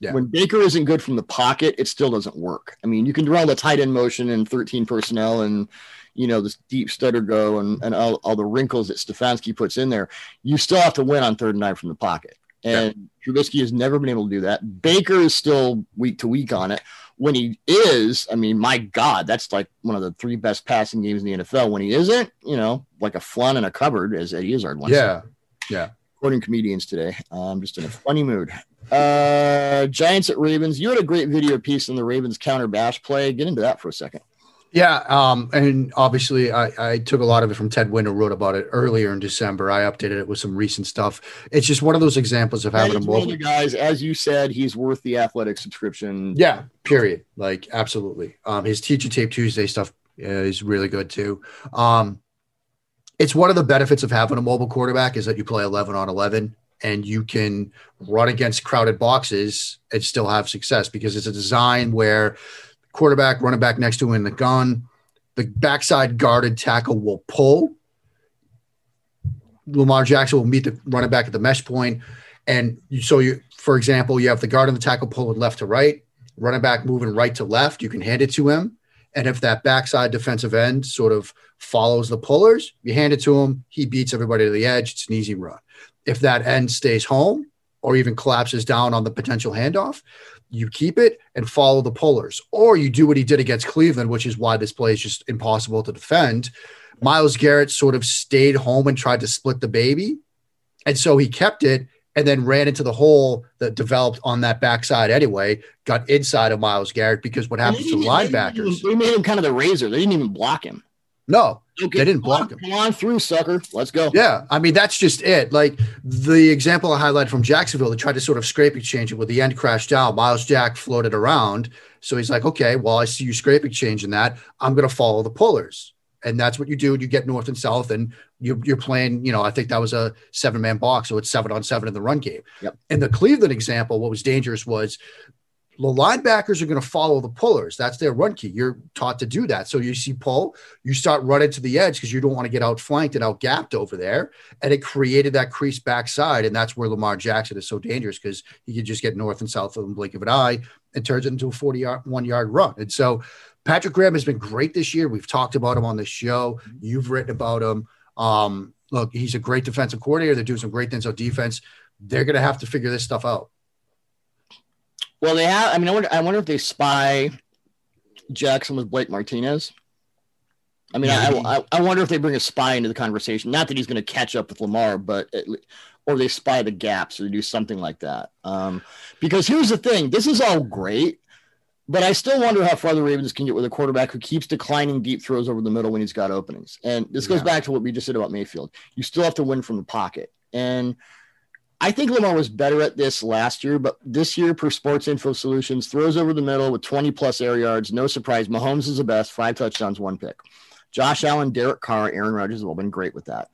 yeah. when Baker isn't good from the pocket, it still doesn't work. I mean, you can draw the tight end motion and 13 personnel and you know this deep stutter go and, and all, all the wrinkles that Stefanski puts in there. You still have to win on third and nine from the pocket. And yeah. Trubisky has never been able to do that. Baker is still week to week on it when he is, I mean, my God, that's like one of the three best passing games in the NFL. When he isn't, you know, like a flan in a cupboard, as Eddie Izzard once Yeah. Said. Yeah. Quoting comedians today. I'm just in a funny mood. Uh, Giants at Ravens. You had a great video piece on the Ravens counter bash play. Get into that for a second. Yeah, um, and obviously I, I took a lot of it from Ted who wrote about it earlier in December. I updated it with some recent stuff. It's just one of those examples of having a mobile guys. As you said, he's worth the athletic subscription. Yeah, period. Like absolutely. Um, his teacher tape Tuesday stuff is really good too. Um, it's one of the benefits of having a mobile quarterback is that you play 11 on 11 and you can run against crowded boxes and still have success because it's a design where quarterback, running back next to him in the gun, the backside guarded tackle will pull. Lamar Jackson will meet the running back at the mesh point. And you, so you, for example, you have the guard and the tackle pulling left to right, running back moving right to left. You can hand it to him. And if that backside defensive end sort of follows the pullers, you hand it to him. He beats everybody to the edge. It's an easy run. If that end stays home or even collapses down on the potential handoff, you keep it and follow the pullers. Or you do what he did against Cleveland, which is why this play is just impossible to defend. Myles Garrett sort of stayed home and tried to split the baby. And so he kept it and then ran into the hole that developed on that backside anyway, got inside of Myles Garrett because what happens to the linebackers? They made him kind of the razor. They didn't even block him. No, okay, they didn't block him. Come on through, sucker. Let's go. Yeah. I mean, that's just it. Like the example I highlighted from Jacksonville, they tried to sort of scrape exchange it with the end crashed down. Myles Jack floated around. So he's like, okay, well, I see you scrape exchanging that. I'm going to follow the pullers and that's what you do. You get north and south, and you're, you're playing. You know, I think that was a seven man box, so it's seven on seven in the run game. Yep. In the Cleveland example, what was dangerous was the linebackers are going to follow the pullers. That's their run key. You're taught to do that. So you see pull, you start running to the edge because you don't want to get outflanked and outgapped over there. And it created that crease backside. And that's where Lamar Jackson is so dangerous because he can just get north and south of the blink of an eye and turns it into a 41 yard run. And so Patrick Graham has been great this year. We've talked about him on the show. You've written about him. Um, look, he's a great defensive coordinator. They're doing some great things on defense. They're going to have to figure this stuff out. Well, they have. I mean, I wonder. I wonder if they spy Jackson with Blake Martinez. I mean, I, I, I wonder if they bring a spy into the conversation. Not that he's going to catch up with Lamar, but at, or they spy the gaps or they do something like that. Um, because here's the thing: this is all great, but I still wonder how far the Ravens can get with a quarterback who keeps declining deep throws over the middle when he's got openings. And this goes yeah. back to what we just said about Mayfield. You still have to win from the pocket. And I think Lamar was better at this last year, but this year, per Sports Info Solutions, throws over the middle with 20 plus air yards. No surprise. Mahomes is the best, five touchdowns, one pick. Josh Allen, Derek Carr, Aaron Rodgers have all been great with that.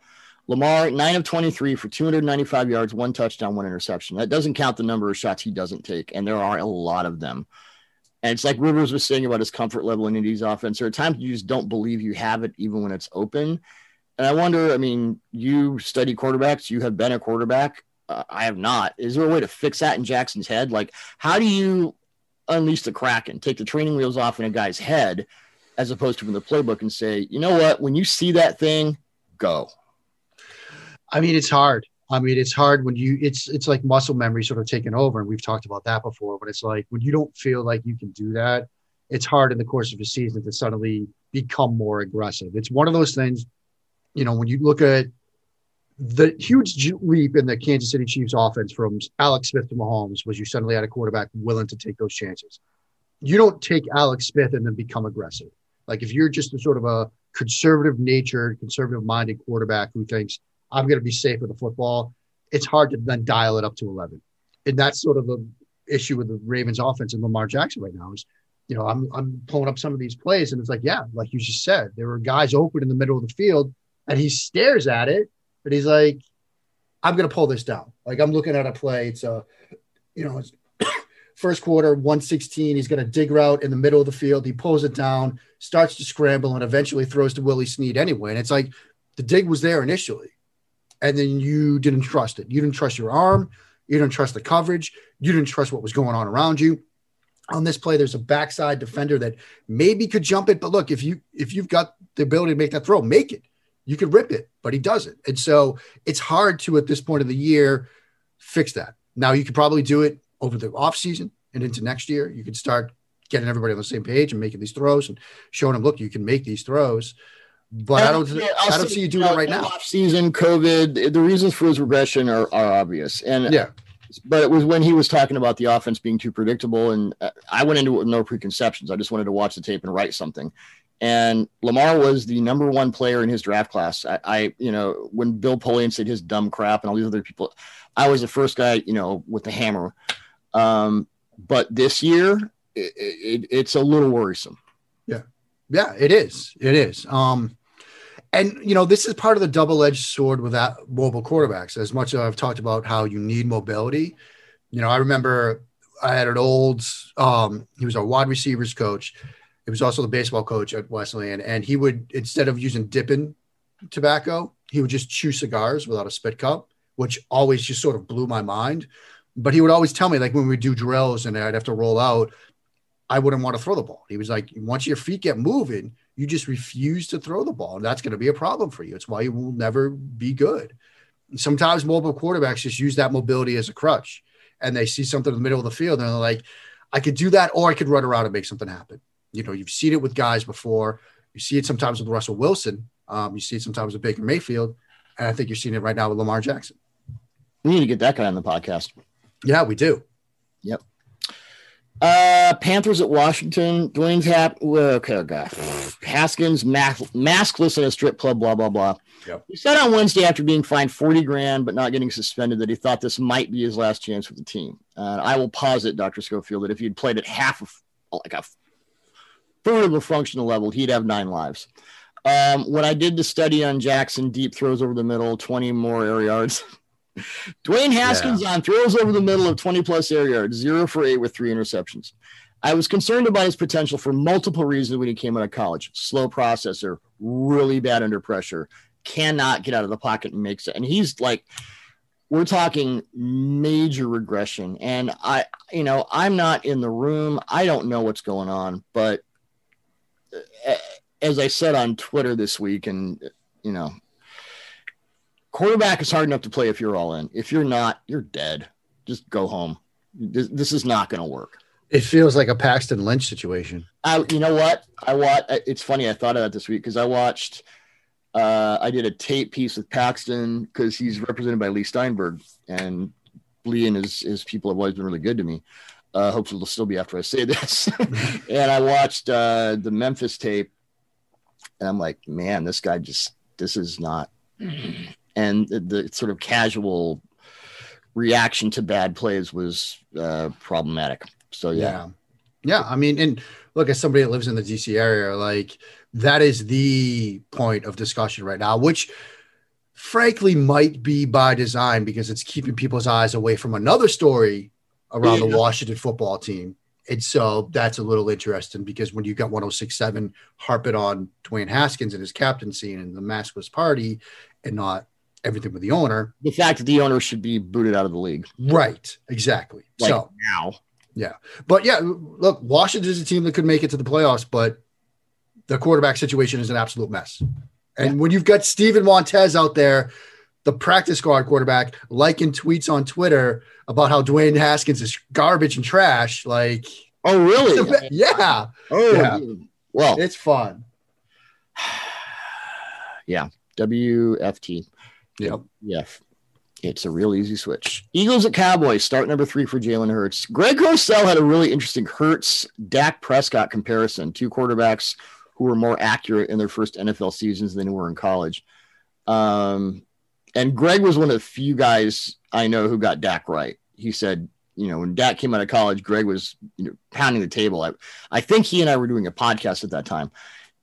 Lamar, nine of 23 for 295 yards, one touchdown, one interception. That doesn't count the number of shots he doesn't take, and there are a lot of them. And it's like Rivers was saying about his comfort level in Indy's offense. There are times you just don't believe you have it, even when it's open. And I wonder, I mean, you study quarterbacks, you have been a quarterback. Uh, I have not. Is there a way to fix that in Jackson's head? Like, how do you unleash the Kraken, take the training wheels off in a guy's head, as opposed to from the playbook and say, you know what, when you see that thing, go? I mean, it's hard. I mean, it's hard when you it's it's like muscle memory sort of taking over, and we've talked about that before. But it's like when you don't feel like you can do that, it's hard in the course of a season to suddenly become more aggressive. It's one of those things, you know, when you look at the huge leap in the Kansas City Chiefs offense from Alex Smith to Mahomes was you suddenly had a quarterback willing to take those chances. You don't take Alex Smith and then become aggressive. Like if you're just a sort of a conservative natured, conservative minded quarterback who thinks I'm going to be safe with the football. It's hard to then dial it up to 11. And that's sort of the issue with the Ravens offense and Lamar Jackson right now is, you know, I'm, I'm pulling up some of these plays and it's like, yeah, like you just said, there were guys open in the middle of the field and he stares at it, but he's like, I'm going to pull this down. Like I'm looking at a play. It's a, you know, it's *coughs* first quarter 116. He's going to dig route in the middle of the field. He pulls it down, starts to scramble, and eventually throws to Willie Snead anyway. And it's like the dig was there initially and then you didn't trust it. You didn't trust your arm. You didn't trust the coverage. You didn't trust what was going on around you. On this play, there's a backside defender that maybe could jump it, but look, if you if you've got the ability to make that throw, make it. You could rip it, but he doesn't. And so it's hard to at this point of the year fix that. Now you could probably do it over the offseason and into next year. You could start getting everybody on the same page and making these throws and showing them, look, you can make these throws. But I don't, yeah, I don't see you doing it right now. Season COVID, the reasons for his regression are, are obvious, and yeah, but it was when he was talking about the offense being too predictable, and uh, I went into it with no preconceptions. I just wanted to watch the tape and write something. And Lamar was the number one player in his draft class. I, I, you know, when Bill Polian said his dumb crap and all these other people, I was the first guy, you know, with the hammer. Um, but this year, it, it, it's a little worrisome. Yeah. Yeah, it is. It is. Um, and you know, this is part of the double-edged sword with that mobile quarterbacks. As much as I've talked about how you need mobility, you know, I remember I had an old. Um, he was our wide receivers coach. He was also the baseball coach at Wesleyan, and he would instead of using dipping tobacco, he would just chew cigars without a spit cup, which always just sort of blew my mind. But he would always tell me, like when we do drills and I'd have to roll out, I wouldn't want to throw the ball. He was like, once your feet get moving, you just refuse to throw the ball. And that's going to be a problem for you. It's why you will never be good. sometimes mobile quarterbacks just use that mobility as a crutch and they see something in the middle of the field and they're like, I could do that or I could run around and make something happen. You know, you've seen it with guys before. You see it sometimes with Russell Wilson. Um, you see it sometimes with Baker Mayfield. And I think you're seeing it right now with Lamar Jackson. We need to get that guy on the podcast. Yeah, we do. Yep. Uh, Panthers at Washington. Dwayne's hat. Okay, guy. Haskins mask, maskless at a strip club. Blah blah blah. Yep. He said on Wednesday after being fined forty grand but not getting suspended that he thought this might be his last chance with the team. Uh, I will posit, Doctor Schofield, that if he'd played at half of like a third of a functional level, he'd have nine lives. Um, when I did the study on Jackson, deep throws over the middle, twenty more air yards. *laughs* Dwayne Haskins yeah. on throws over the middle of 20 plus air yards, zero for eight with three interceptions. I was concerned about his potential for multiple reasons when he came out of college. Slow processor, really bad under pressure, cannot get out of the pocket and makes it. And he's like, we're talking major regression. And I, you know, I'm not in the room. I don't know what's going on. But as I said on Twitter this week, and, you know, quarterback is hard enough to play if you're all in. If you're not, you're dead. Just go home. This, this is not going to work. It feels like a Paxton Lynch situation. I, you know what? I watched. It's funny. I thought of that this week because I watched. Uh, I did a tape piece with Paxton because he's represented by Leigh Steinberg, and Leigh and his his people have always been really good to me. Uh, hopefully, it'll still be after I say this. *laughs* and I watched uh, the Memphis tape, and I'm like, man, this guy just this is not and the, the sort of casual reaction to bad plays was uh, problematic. So yeah. yeah. Yeah, I mean, and look, as somebody that lives in the DC area, like that is the point of discussion right now, which frankly might be by design because it's keeping people's eyes away from another story around the Washington football team. And so that's a little interesting because when you got 1067 harping on Dwayne Haskins and his captaincy and the maskless party and not everything with the owner. The fact that the owner should be booted out of the league. Right. Exactly. Like so now. Yeah. But yeah, look, Washington is a team that could make it to the playoffs, but the quarterback situation is an absolute mess. And yeah. when you've got Steven Montez out there, the practice squad quarterback, liking tweets on Twitter about how Dwayne Haskins is garbage and trash, like Oh really? Yeah. Oh yeah. well it's fun. *sighs* yeah. WFT. Yep. Yeah. It's a real easy switch. Eagles at Cowboys, start number three for Jalen Hurts. Greg Cosell had a really interesting Hurts Dak Prescott comparison, two quarterbacks who were more accurate in their first NFL seasons than they were in college. Um, and Greg was one of the few guys I know who got Dak right. He said, you know, when Dak came out of college, Greg was you know, pounding the table. I, I think he and I were doing a podcast at that time.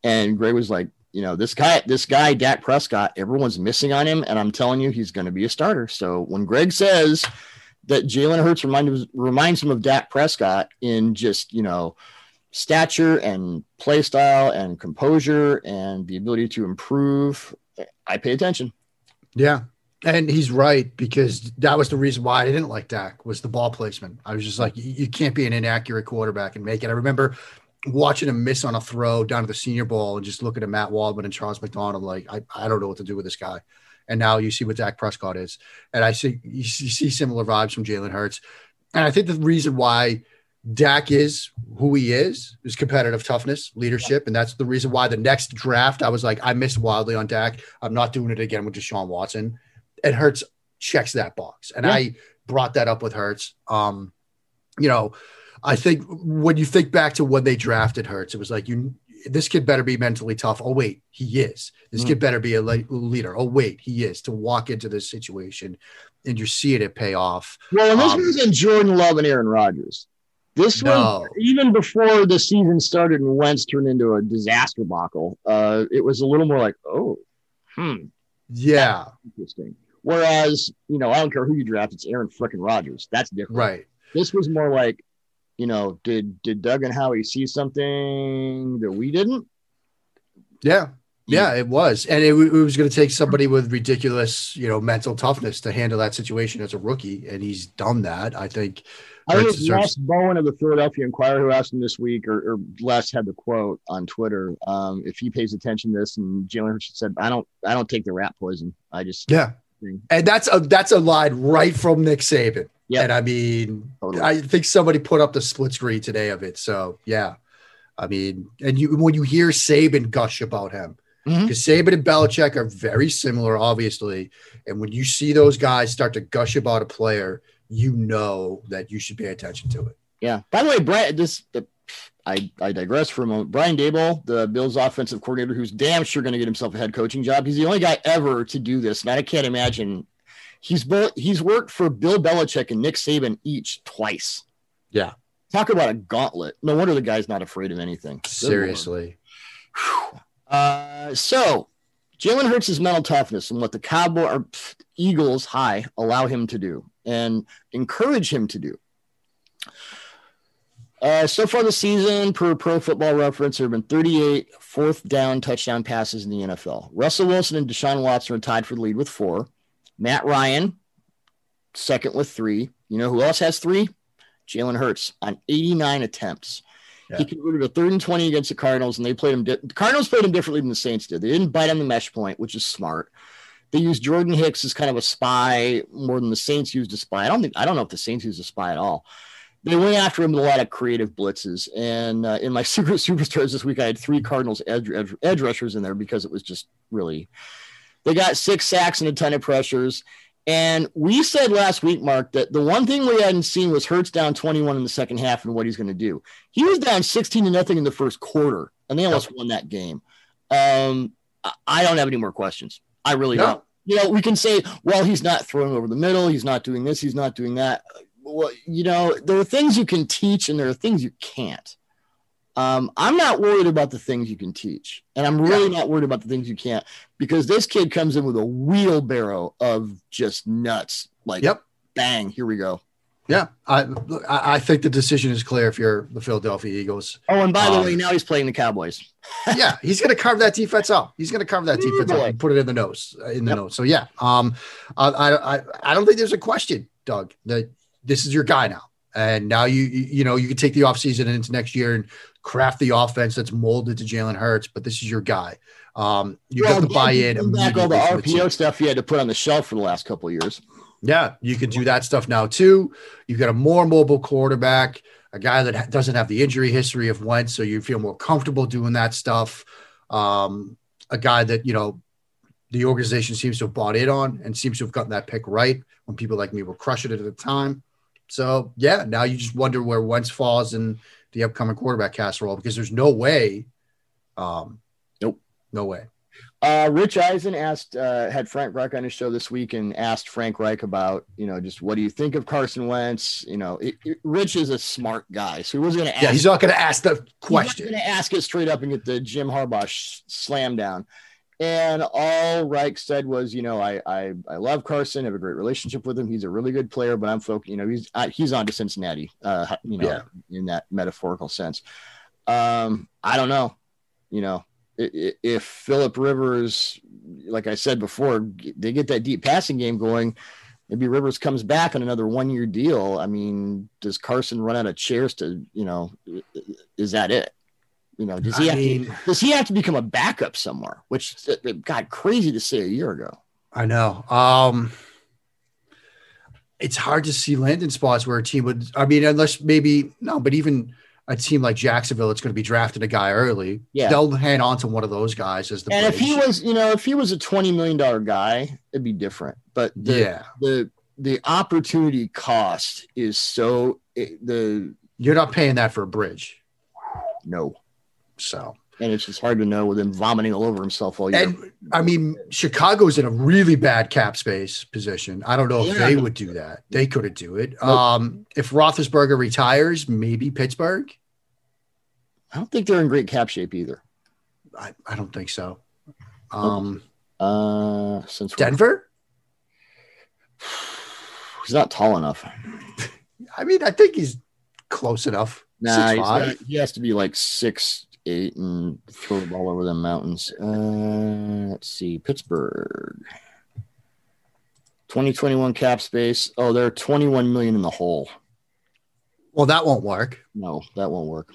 And Greg was like, you know, this guy, this guy, Dak Prescott, everyone's missing on him, and I'm telling you, he's going to be a starter. So when Greg says that Jalen Hurts reminds reminds him of Dak Prescott in just you know stature and play style and composure and the ability to improve, I pay attention. Yeah, and he's right because that was the reason why I didn't like Dak was the ball placement. I was just like, you can't be an inaccurate quarterback and make it. I remember watching him miss on a throw down to the Senior Bowl and just looking at Matt Waldman and Charles McDonald, like, I, I don't know what to do with this guy. And now you see what Dak Prescott is. And I see you see similar vibes from Jalen Hurts. And I think the reason why Dak is who he is is competitive toughness, leadership. And that's the reason why the next draft, I was like, I missed wildly on Dak. I'm not doing it again with Deshaun Watson. And Hurts checks that box. And yeah. I brought that up with Hurts. Um, you know, I think when you think back to when they drafted Hurts, it was like you this kid better be mentally tough. Oh wait, he is. This mm. kid better be a leader. Oh wait, he is to walk into this situation, and you're seeing it pay off. Well, and this um, was in Jordan Love and Aaron Rodgers. This No. was even before the season started and Wentz turned into a disaster buckle. Uh, it was a little more like, oh, hmm, Yeah, interesting. Whereas, you know, I don't care who you draft, it's Aaron frickin' Rodgers. That's different. right. This was more like, you know, did did Doug and Howie see something that we didn't? Yeah. Yeah, it was. And it, it was going to take somebody with ridiculous, you know, mental toughness to handle that situation as a rookie. And he's done that. I think. I think Les Bowen of the Philadelphia Inquirer who asked him this week, or, or Les had the quote on Twitter. Um, if he pays attention to this, and Jalen Hurts said, "I don't, I don't take the rat poison. I just, Yeah. And that's a that's a line right from Nick Saban. Yep. And I mean, Totally. I think somebody put up the split screen today of it. So yeah. I mean, and you when you hear Saban gush about him, because Saban and Belichick are very similar, obviously. And when you see those guys start to gush about a player, you know that you should pay attention to it. Yeah. By the way, Brian, this I I digress for a moment. Brian Daboll, the Bills' offensive coordinator, who's damn sure going to get himself a head coaching job. He's the only guy ever to do this, and I can't imagine. He's both. He's worked for Bill Belichick and Nick Saban each twice. Yeah. Talk about a gauntlet. No wonder the guy's not afraid of anything. Good Seriously. Uh, so Jalen Hurts' mental toughness and what the Cowboy or Eagles high allow him to do and encourage him to do. Uh, so far this season, per Pro Football Reference, there have been 38 fourth down touchdown passes in the NFL. Russell Wilson and Deshaun Watson are tied for the lead with four. Matt Ryan, second with three. You know who else has three? Jalen Hurts on 89 attempts. Yeah. He converted a third and 20 against the Cardinals, and they played him. Di- the Cardinals played him differently than the Saints did. They didn't bite on the mesh point, which is smart. They used Jordan Hicks as kind of a spy more than the Saints used a spy. I don't think I don't know if the Saints used a spy at all. They went after him with a lot of creative blitzes. And uh, in my *laughs* secret superstars this week, I had three Cardinals edge, edge, edge rushers in there because it was just really. They got six sacks and a ton of pressures. And we said last week, Mark, that the one thing we hadn't seen was Hurts down 21 in the second half and what he's going to do. He was down 16 to nothing in the first quarter, and they almost won that game. Um, I don't have any more questions. I really No. don't. You know, we can say, well, he's not throwing over the middle. He's not doing this. He's not doing that. Well, you know, there are things you can teach and there are things you can't. Um, I'm not worried about the things you can teach, and I'm really not worried about the things you can't because this kid comes in with a wheelbarrow of just nuts. Like, Yep. bang, here we go. Yeah. I I I think the decision is clear if you're the Philadelphia Eagles. Oh, and by the Um, way, now he's playing the Cowboys. *laughs* yeah, he's going to carve that defense up. He's going to carve that Ooh, defense up boy. and put it in the nose, uh, in the Yep. nose. So yeah, um, I, I I I don't think there's a question, Doug, that this is your guy now, and now you you, know you can take the offseason and into next year and craft the offense that's molded to Jalen Hurts, but this is your guy. Um, you Well, got to buy in. back all the. RPO stuff you had to put on the shelf for the last couple of years. Yeah, you can do that stuff now too. You've got a more mobile quarterback, a guy that doesn't have the injury history of Wentz, so you feel more comfortable doing that stuff. Um, a guy that you know the organization seems to have bought in on and seems to have gotten that pick right when people like me were crushing it at the time. So yeah, now you just wonder where Wentz falls in the upcoming quarterback casserole because there's no way. Um, Nope. no way. Uh, Rich Eisen asked, uh, had Frank Reich on his show this week and asked Frank Reich about, you know, just what do you think of Carson Wentz? You know, it, it- Rich is a smart guy, so he wasn't going to ask. Yeah, he's not going to ask the question. He's not going to ask it straight up and get the Jim Harbaugh sh- slam down. And all Reich said was, you know, I I I love Carson, have a great relationship with him. He's a really good player, but I'm focused. You know, he's uh, he's on to Cincinnati. Uh, you know, Yeah. in that metaphorical sense. Um, I don't know. You know, i- i- if Philip Rivers, like I said before, they get that deep passing game going. Maybe Rivers comes back on another one year deal. I mean, does Carson run out of chairs to, you know, is that it? You know, does he I have mean- to, does he have to become a backup somewhere? Which it got crazy to say a year ago. I know. Um, it's hard to see landing spots where a team would. I mean, unless maybe no, but even a team like Jacksonville, it's going to be drafting a guy early. Yeah. they'll hand on to one of those guys as the. And if he was, you know, if he was a twenty million dollar guy, it'd be different. But the, yeah, the the opportunity cost is so the you're not paying that for a bridge. no. So and it's just hard to know with him vomiting all over himself all year. And I mean, Chicago's in a really bad cap space position. I don't know if Yeah. they would do that. They couldn't do it. Nope. Um, if Roethlisberger retires, maybe Pittsburgh. I don't think they're in great cap shape either. I, I don't think so. Um, Uh, since Denver. *sighs* he's not tall enough. I mean, I think he's close enough. Nah, Six he's five. not- he has to be like six eight and throw the ball over the mountains. Uh, let's see, Pittsburgh. 2021 cap space. Oh, they're 21 million in the hole. Well, that won't work. No, that won't work.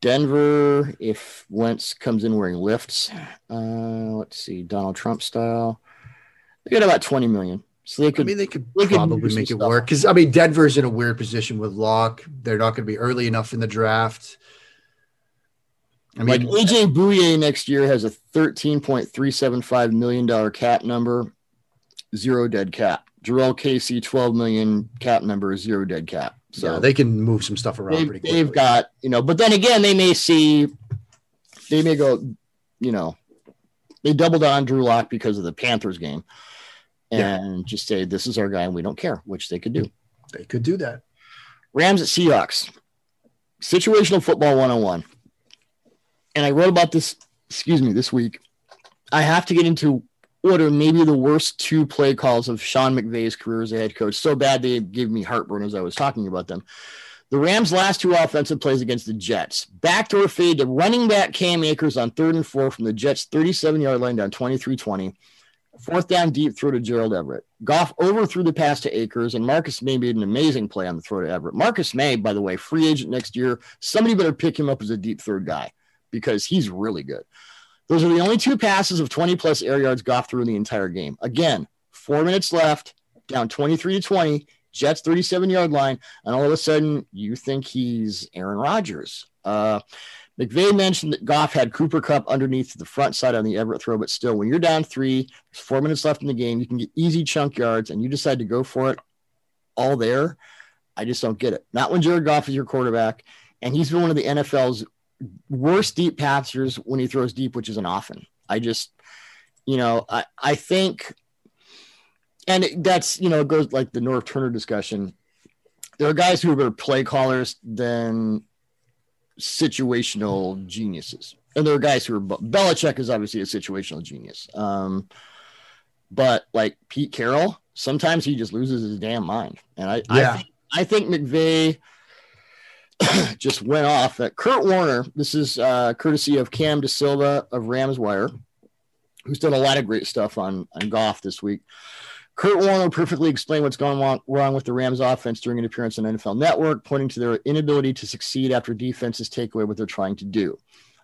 Denver, if Wentz comes in wearing lifts, uh, let's see, Donald Trump style, they got about 20 million. So they could, I could, mean, they could they probably some make it stuff. work because I mean, Denver's in a weird position with Lock. They're not going to be early enough in the draft. I like AJ Bouye next year has a $13.375 million cap number, zero dead cap. Jurrell Casey, 12 million cap number, zero dead cap. So yeah, they can move some stuff around they've, they've got you know but then again they may see they may go you know they doubled on drew lock because of the panthers game and just say this is our guy and we don't care which they could do they could do that. rams at seahawks situational football 101 and i wrote about this excuse me this week i have to get into order maybe the worst two play calls of sean mcvay's career as a head coach so bad they gave me heartburn as i was talking about them the Rams' last two offensive plays against the Jets. Backdoor fade to running back Cam Akers on third and four from the Jets' 37 yard line down 23 20. Fourth down deep throw to Gerald Everett. Goff overthrew the pass to Akers, and Marcus Maye made an amazing play on the throw to Everett. Marcus Maye, by the way, free agent next year. Somebody better pick him up as a deep third guy because he's really good. Those are the only two passes of 20 plus air yards Goff threw in the entire game. Again, four minutes left, down 23 to 20. Jets 37 yard line, and all of a sudden you think he's Aaron Rodgers. Uh, McVay mentioned that Goff had Cooper Kupp underneath the front side on the Everett throw, but still, when you're down three, there's four minutes left in the game, you can get easy chunk yards, and you decide to go for it all there. I just don't get it. Not when Jared Goff is your quarterback, and he's been one of the NFL's worst deep passers when he throws deep, which isn't often. I just, you know, I, I think and it- that's you know it goes like the Norv Turner discussion. There are guys who are better play callers than situational geniuses, and there are guys who are Belichick is obviously a situational genius. Um, but like Pete Carroll, sometimes he just loses his damn mind, and I I, Yeah. think, I think McVay *coughs* just went off that Kurt Warner. This is uh, courtesy of Cam DaSilva of Rams Wire, who's done a lot of great stuff on on Goff this week. Kurt Warner perfectly explained what's wrong, wrong with the Rams offense during an appearance on NFL Network, pointing to their inability to succeed after defenses take away what they're trying to do.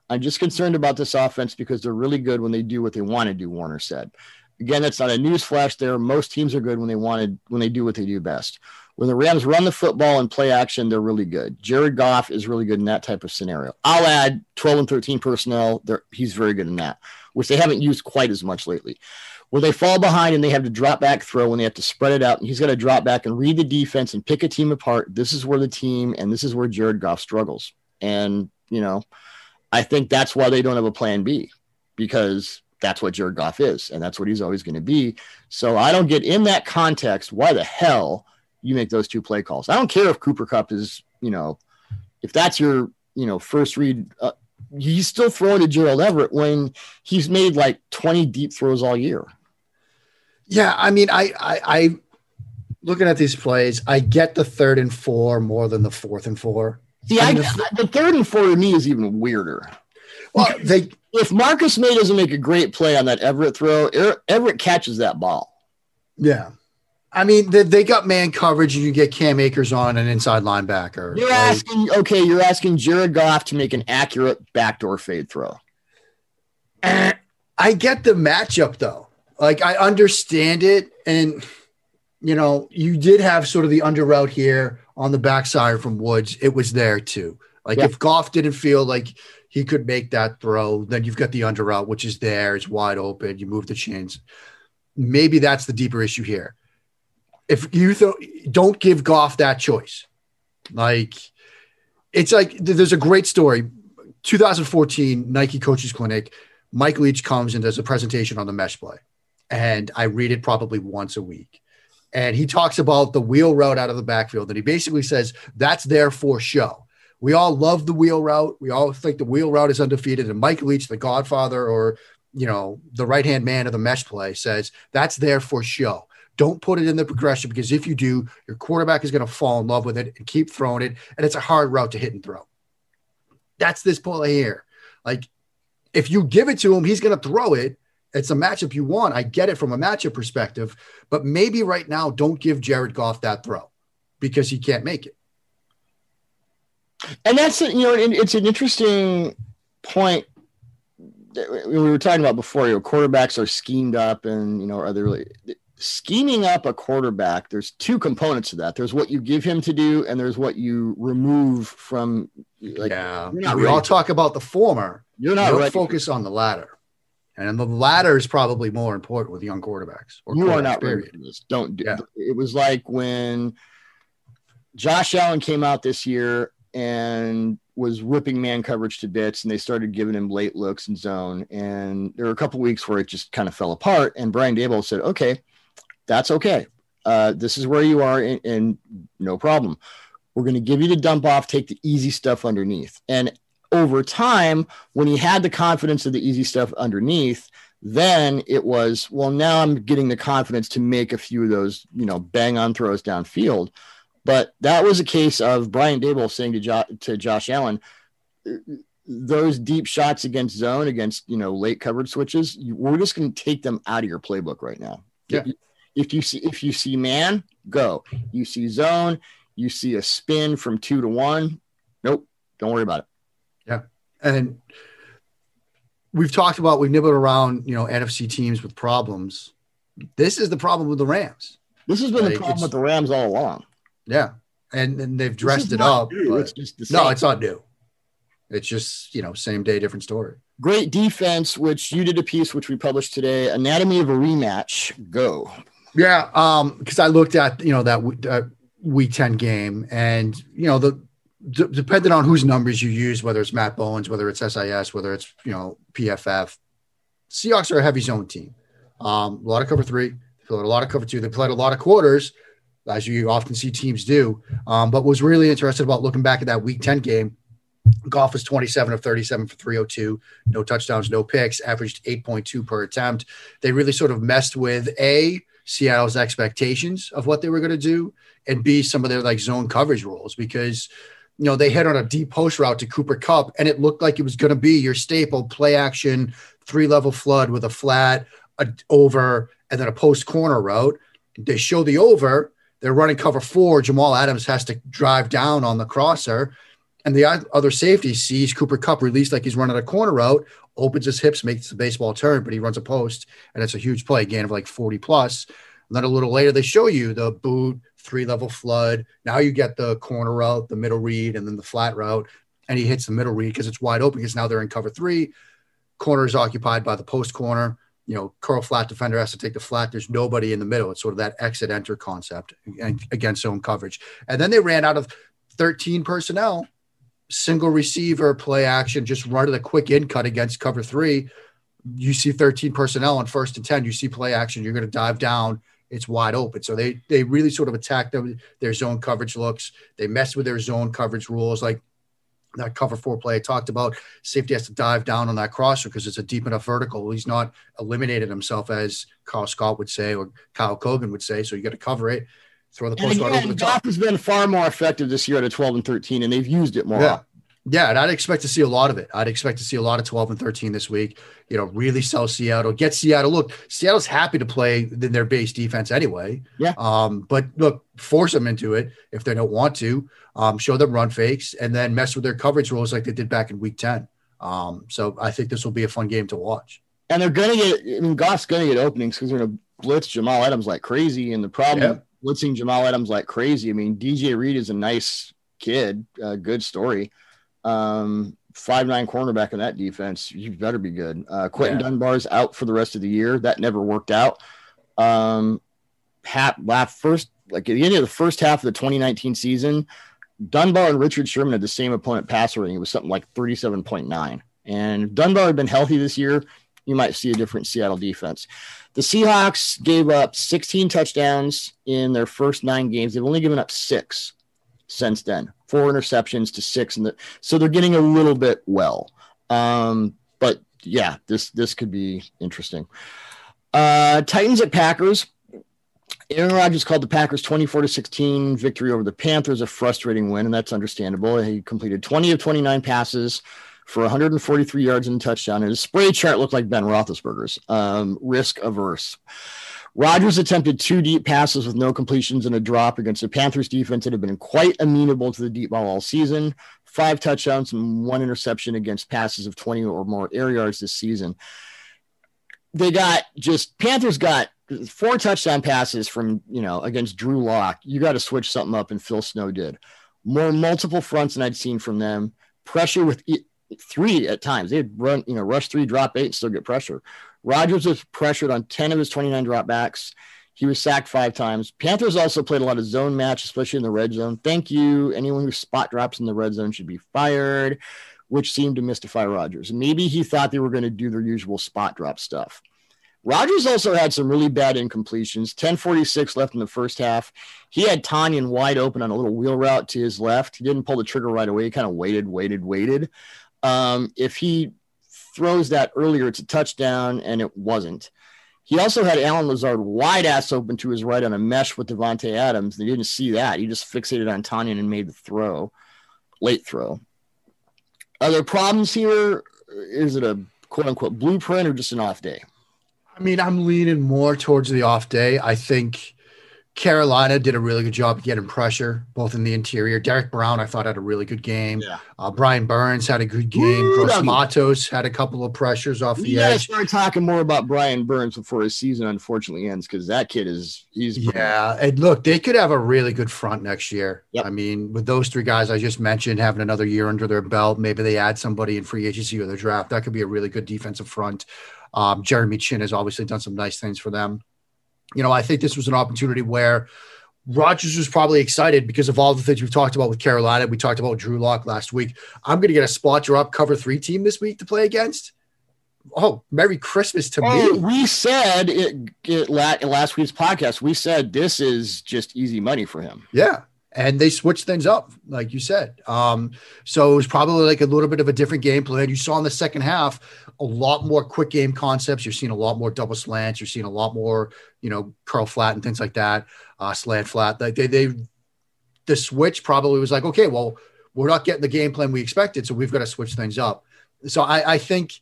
I'm just concerned about this offense because they're really good when they do what they want to do, Warner said. Again, that's not a news flash there. Most teams are good when they wanted when they do what they do best. When the Rams run the football and play action, they're really good. Jared Goff is really good in that type of scenario. I'll add 12 and 13 personnel. He's very good in that, which they haven't used quite as much lately where they fall behind and they have to drop back throw when they have to spread it out. And he's got to drop back and read the defense and pick a team apart. This is where the team and this is where Jared Goff struggles. And, you know, I think that's why they don't have a plan B because that's what Jared Goff is and that's what he's always going to be. So I don't get in that context why the hell you make those two play calls. I don't care if Cooper Kupp is, you know, if that's your, you know, first read. Uh, he's still throwing to Gerald Everett when he's made like 20 deep throws all year. Yeah, I mean, I, I, I, looking at these plays, I get the third and four more than the fourth and four. See, I I, the third and four to me is even weirder. Well, they, If Marcus Maye doesn't make a great play on that Everett throw, Er- Everett catches that ball. yeah, I mean, they, they got man coverage, and you get Cam Akers on an inside linebacker. You're Like, asking, okay, you're asking Jared Goff to make an accurate backdoor fade throw. I get the matchup though. Like I understand it, and you know, you did have sort of the under route here on the backside from Woods. It was there too. Like Yeah. if Goff didn't feel like he could make that throw, then you've got the under route, which is there. It's wide open. You move the chains. Maybe that's the deeper issue here. If you don't give Goff that choice, like it's like there's a great story 2014 Nike Coaches Clinic. Mike Leach comes and does a presentation on the mesh play, and I read it probably once a week. And he talks about the wheel route out of the backfield, and he basically says that's there for show. We all love the wheel route. We all think the wheel route is undefeated. And Mike Leach, the godfather or you know the right hand man of the mesh play, says that's there for show. Don't put it in the progression because if you do, your quarterback is going to fall in love with it and keep throwing it. And it's a hard route to hit and throw. That's this play here. Like, if you give it to him, he's going to throw it. It's a matchup you want. I get it from a matchup perspective, but maybe right now, don't give Jared Goff that throw because he can't make it. And that's, you know, it's an interesting point we were talking about before, you know, quarterbacks are schemed up and, you know, are they really scheming up a quarterback, there's two components to that. There's what you give him to do, and there's what you remove from. Like, yeah, we all talk about the former. You're not you focus on the latter, and the latter is probably more important with young quarterbacks. Or you are not ready for this. Don't do. Yeah. It was like when Josh Allen came out this year and was ripping man coverage to bits and they started giving him late looks and zone and there were a couple weeks where it just kind of fell apart and brian daboll said okay that's okay. Uh, this is where you are, and, and no problem. We're going to give you the dump off, take the easy stuff underneath. And over time, when he had the confidence of the easy stuff underneath, then it was, well, now I'm getting the confidence to make a few of those, you know, bang on throws downfield. But that was a case of Brian Daboll saying to, jo- to Josh Allen, those deep shots against zone, against, you know, late covered switches, we're just going to take them out of your playbook right now. Yeah. If you see if you see man, go. You see zone, you see a spin from two to one. Nope, don't worry about it. Yeah, and we've talked about we've nibbled around you know NFC teams with problems. This is the problem with the Rams. This has been like, the problem with the Rams all along. Yeah, and and they've dressed it up. It's just no, it's not new. It's just you know same day, different story. Great defense, which you did a piece which we published today. Anatomy of a rematch. Go. Yeah, um, because I looked at you know that uh, week ten game, and you know the d- depending on whose numbers you use, whether it's Matt Bowens, whether it's SIS, whether it's you know PFF, Seahawks are a heavy zone team. Um, a lot of cover three, they played a lot of cover two. They played a lot of quarters, as you often see teams do. Um, but was really interested about looking back at that week ten game. Goff was 27 of 37 for 302, no touchdowns, no picks, averaged 8.2 per attempt. They really sort of messed with a Seattle's expectations of what they were going to do, and B, some of their like zone coverage rules because you know they hit on a deep post route to Cooper Kupp, and it looked like it was going to be your staple play action three level flood with a flat, a over, and then a post corner route. They show the over. They're running cover four. Jamal Adams has to drive down on the crosser. And the other safety sees Cooper Kupp released like he's running a corner route, opens his hips, makes the baseball turn, but he runs a post, and it's a huge play, gain of like 40 plus. And then a little later, they show you the boot, three level flood. Now you get the corner route, the middle read, and then the flat route. And he hits the middle read because it's wide open because now they're in cover three. Corner is occupied by the post corner. You know, curl flat defender has to take the flat. There's nobody in the middle. It's sort of that exit enter concept against zone coverage. And then they ran out of 13 personnel single receiver play action, just running a quick in cut against cover three. You see 13 personnel on first and 10, you see play action, you're going to dive down. It's wide open. So they they really sort of attack them, their zone coverage looks. They mess with their zone coverage rules, like that cover four play I talked about. Safety has to dive down on that crosser because it's a deep enough vertical. He's not eliminated himself, as Carl Scott would say or Kyle Kogan would say. So you got to cover it throw the post over the top. has been far more effective this year at a 12 and 13, and they've used it more. Yeah. Yeah, and I'd expect to see a lot of it. I'd expect to see a lot of 12 and 13 this week. You know, really sell Seattle, get Seattle. Look, Seattle's happy to play in their base defense anyway. Yeah. Um, but look, force them into it if they don't want to. Um, show them run fakes and then mess with their coverage rules like they did back in week 10. Um, so I think this will be a fun game to watch. And they're gonna get I mean Goff's gonna get openings because they're gonna blitz Jamal Adams like crazy. And the problem blitzing Jamal Adams like crazy. I mean, DJ Reed is a nice kid, a good story. Um, five nine cornerback in that defense, you better be good. Uh, Quinton yeah. Dunbar's out for the rest of the year. That never worked out. Um, half, first like at the end of the first half of the 2019 season, Dunbar and Richard Sherman had the same opponent passer rating. It was something like 37.9. And if Dunbar had been healthy this year, you might see a different Seattle defense. The Seahawks gave up 16 touchdowns in their first nine games. They've only given up six since then, four interceptions to six, and the, so they're getting a little bit well. Um, but yeah, this this could be interesting. Uh, Titans at Packers. Aaron Rodgers called the Packers 24 to 16 victory over the Panthers a frustrating win, and that's understandable. He completed 20 of 29 passes for 143 yards and a touchdown, and his spray chart looked like Ben Roethlisberger's. Um, risk averse. Rodgers attempted two deep passes with no completions and a drop against the Panthers defense that had been quite amenable to the deep ball all season. Five touchdowns and one interception against passes of 20 or more air yards this season. They got just Panthers got four touchdown passes from you know against Drew Lock. You got to switch something up, and Phil Snow did more multiple fronts than I'd seen from them. Pressure with three at times. They'd run you know rush three, drop eight, and still get pressure. Rodgers was pressured on 10 of his 29 dropbacks. He was sacked five times. Panthers also played a lot of zone match, especially in the red zone. Thank you. Anyone who spot drops in the red zone should be fired, which seemed to mystify Rodgers. Maybe he thought they were going to do their usual spot drop stuff. Rodgers also had some really bad incompletions. 1046 left in the first half. He had Tonyan wide open on a little wheel route to his left. He didn't pull the trigger right away. He kind of waited, waited, waited. Um, if he throws that earlier, it's a touchdown, and it wasn't. He also had Allen Lazard wide ass open to his right on a mesh with Davante Adams. They didn't see that. He just fixated on Tonyan and made the throw, late throw. Are there problems here? Is it a quote unquote blueprint or just an off day? I mean, I'm leaning more towards the off day. I think Carolina did a really good job getting pressure, both in the interior. Derrick Brown, I thought, had a really good game. Yeah. Uh, Brian Burns had a good game. Gross Matos had a couple of pressures off the yeah, edge. start talking more about Brian Burns before his season unfortunately ends because that kid is he's yeah. And look, they could have a really good front next year. Yep. I mean, with those three guys I just mentioned having another year under their belt, maybe they add somebody in free agency or the draft. That could be a really good defensive front. Um, Jeremy Chinn has obviously done some nice things for them you know, I think this was an opportunity where Rodgers was probably excited because of all the things we've talked about with Carolina. We talked about Drew Lock last week. I'm going to get a spot drop cover three team this week to play against. Oh, Merry Christmas to oh, me. We said it, it last week's podcast. We said this is just easy money for him. Yeah and they switched things up, like you said. Um, so it was probably like a little bit of a different game plan. You saw in the second half a lot more quick game concepts. You're seeing a lot more double slants. You're seeing a lot more, you know, curl flat and things like that, uh, slant flat. Like they, they, the switch probably was like, okay, well, we're not getting the game plan we expected, so we've got to switch things up. So I, I think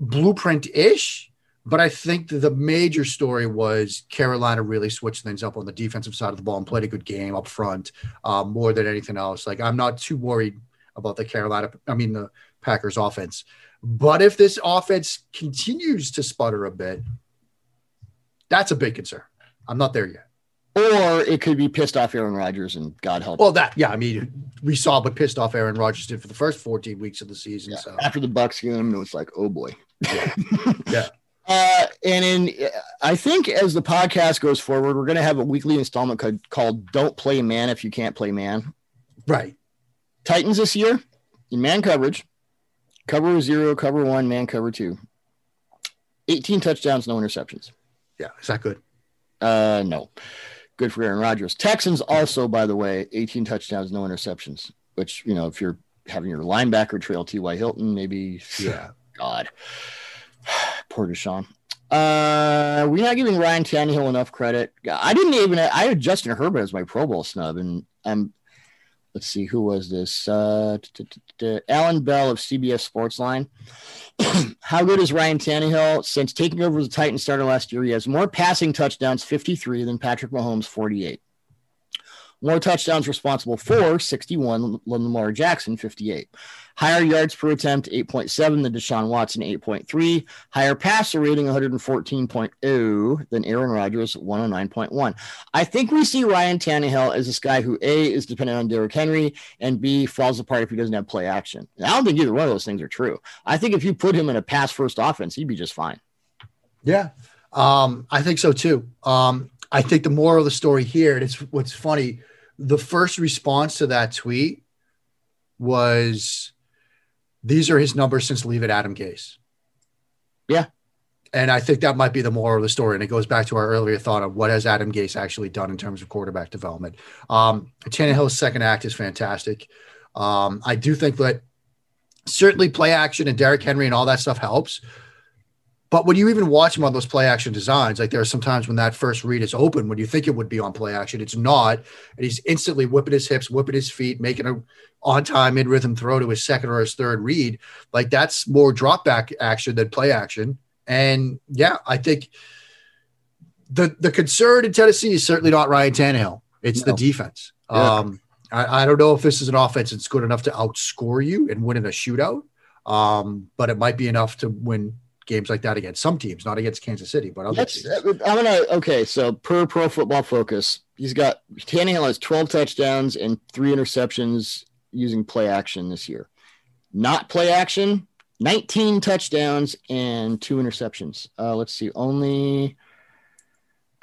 blueprint ish but I think the major story was Carolina really switched things up on the defensive side of the ball and played a good game up front uh, more than anything else. Like I'm not too worried about the Carolina, I mean the Packers offense. But if this offense continues to sputter a bit, that's a big concern. I'm not there yet. Or it could be pissed off Aaron Rodgers and God help. Well, that yeah, I mean, we saw what pissed off Aaron Rodgers did for the first 14 weeks of the season. Yeah. So after the Bucs game, it was like, oh boy. yeah. *laughs* yeah. Uh, and in, I think as the podcast goes forward, we're going to have a weekly installment called, called "Don't Play Man If You Can't Play Man." Right. Titans this year in man coverage, cover zero, cover one, man cover two. 18 touchdowns, no interceptions. Yeah, is that good? Uh, no. Good for Aaron Rodgers. Texans also, by the way, 18 touchdowns, no interceptions. Which you know, if you're having your linebacker trail T.Y. Hilton, maybe. Yeah. God. Poor Deshaun. Uh, we're not giving Ryan Tannehill enough credit. I didn't even. I had Justin Herbert as my Pro Bowl snub, and I'm. Let's see, who was this? Uh, Alan Bell of CBS Sportsline. *clears throat* How good is Ryan Tannehill? Since taking over the Titan starter last year, he has more passing touchdowns, 53, than Patrick Mahomes, 48. More touchdowns responsible for 61, Lamar Jackson, 58. Higher yards per attempt, 8.7 than Deshaun Watson, 8.3. Higher passer rating, 114.0 than Aaron Rodgers, 109.1. I think we see Ryan Tannehill as this guy who A is dependent on Derrick Henry and B falls apart if he doesn't have play action. And I don't think either one of those things are true. I think if you put him in a pass first offense, he'd be just fine. Yeah. Um, I think so too. Um, I think the moral of the story here, and it's what's funny the first response to that tweet was these are his numbers since leaving Adam Gase. Yeah. And I think that might be the moral of the story. And it goes back to our earlier thought of what has Adam Gase actually done in terms of quarterback development. Um, Tannehill's second act is fantastic. Um, I do think that certainly play action and Derrick Henry and all that stuff helps. But when you even watch him on those play action designs, like there are sometimes when that first read is open, when you think it would be on play action, it's not. And he's instantly whipping his hips, whipping his feet, making a on time in rhythm throw to his second or his third read. Like that's more drop back action than play action. And yeah, I think the the concern in Tennessee is certainly not Ryan Tannehill. It's no. the defense. Yeah. Um, I, I, don't know if this is an offense that's good enough to outscore you and win in a shootout. Um, but it might be enough to win games like that against some teams, not against Kansas City, but other That's, teams. I'm gonna okay. So per Pro Football Focus, he's got Tannehill has 12 touchdowns and three interceptions using play action this year. Not play action, 19 touchdowns and two interceptions. Uh, let's see, only.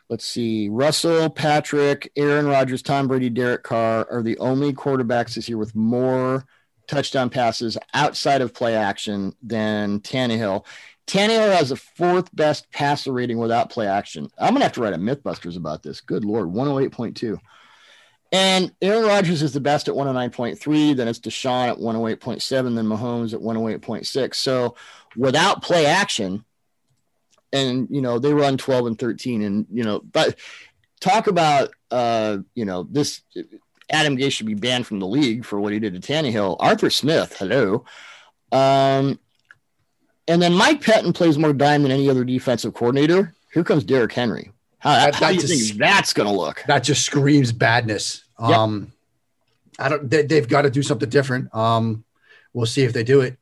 Let's see. Russell, Patrick, Aaron Rodgers, Tom Brady, Derek Carr are the only quarterbacks this year with more touchdown passes outside of play action than Tannehill. Tannehill has the fourth best passer rating without play action. I'm gonna have to write a MythBusters about this. Good lord, 108.2. And Aaron Rodgers is the best at 109.3. Then it's Deshaun at 108.7. Then Mahomes at 108.6. So without play action, and you know they run 12 and 13, and you know, but talk about uh, you know this. Adam Gase should be banned from the league for what he did to Tannehill. Arthur Smith, hello. Um, and then Mike Pettine plays more dime than any other defensive coordinator. Here comes Derrick Henry. How, that, how do you just, think that's going to look? That just screams badness. Yep. Um, I don't. They, have got to do something different. Um, we'll see if they do it.